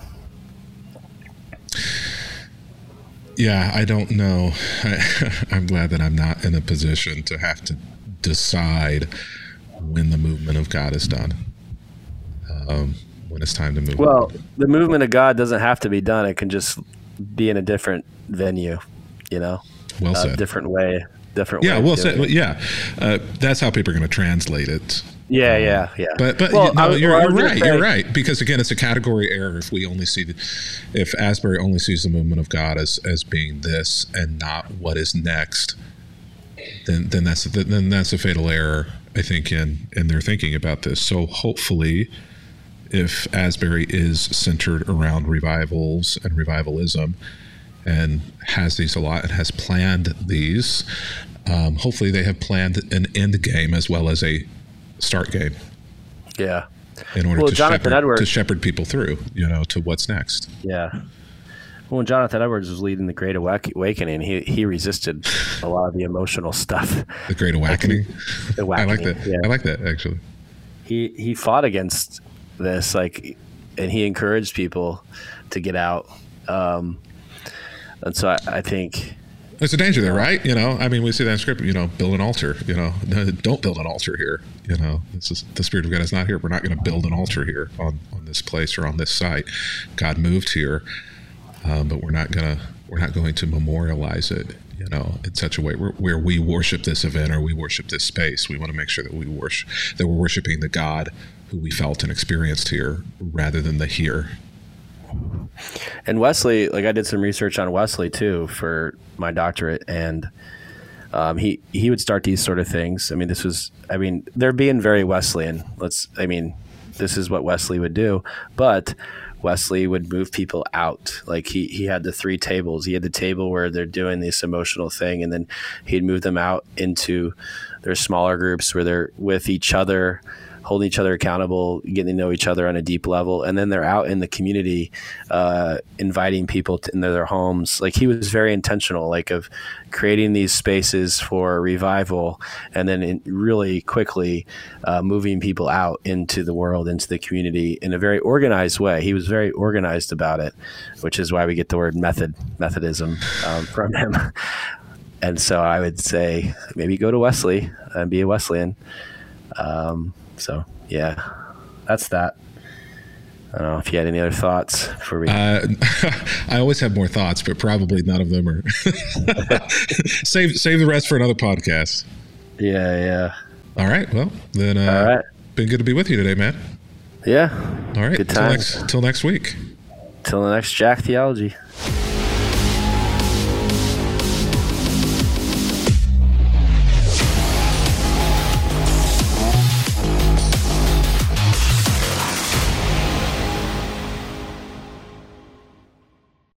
yeah, I don't know. I, am glad that I'm not in a position to have to decide when the movement of God is done. Um, when it's time to move. Well, the movement of God doesn't have to be done. It can just be in a different venue, you know, well said. A different way, different. Yeah, way well said. Yeah, uh, that's how people are going to translate it. Yeah, um, yeah, yeah. But but well, you no, you're, you're right. Say, you're right because again, it's a category error if we only see the, if Asbury only sees the movement of God as as being this and not what is next. Then then that's then that's a fatal error. I think in in their thinking about this. So hopefully if Asbury is centered around revivals and revivalism and has these a lot and has planned these, um, hopefully they have planned an end game as well as a start game. Yeah. In order well, to, shepherd, Edwards, to shepherd people through, you know, to what's next. Yeah. Well, when Jonathan Edwards was leading the Great Awakening, he he resisted a lot of the emotional stuff. The Great Awakening. Like, the awakening I like that. Yeah. I like that actually. He he fought against this like and he encouraged people to get out um, and so I, I think there's a danger there, right? You know, I mean, we see that in script. You know, build an altar. You know, don't build an altar here. You know, this is the spirit of God is not here. We're not going to build an altar here on on this place or on this site. God moved here, um, but we're not gonna we're not going to memorialize it. You know, in such a way where, where we worship this event or we worship this space. We want to make sure that we worship that we're worshiping the God who we felt and experienced here rather than the here. And Wesley, like I did some research on Wesley too for my doctorate, and um, he he would start these sort of things. I mean, this was, I mean, they're being very Wesleyan. Let's, I mean, this is what Wesley would do, but Wesley would move people out. Like he he had the three tables. He had the table where they're doing this emotional thing, and then he'd move them out into their smaller groups where they're with each other holding each other accountable, getting to know each other on a deep level, and then they're out in the community, uh, inviting people to, into their homes. Like he was very intentional, like of creating these spaces for revival, and then really quickly uh, moving people out into the world, into the community in a very organized way. He was very organized about it, which is why we get the word method, Methodism um, from him. and so I would say maybe go to Wesley and be a Wesleyan. Um, so yeah, that's that. I don't know if you had any other thoughts for me. Uh, I always have more thoughts, but probably none of them are. save save the rest for another podcast. Yeah, yeah. All right. Well, then. Uh, All right. Been good to be with you today, man. Yeah. All right. Good times. Till next, till next week. Till the next Jack Theology.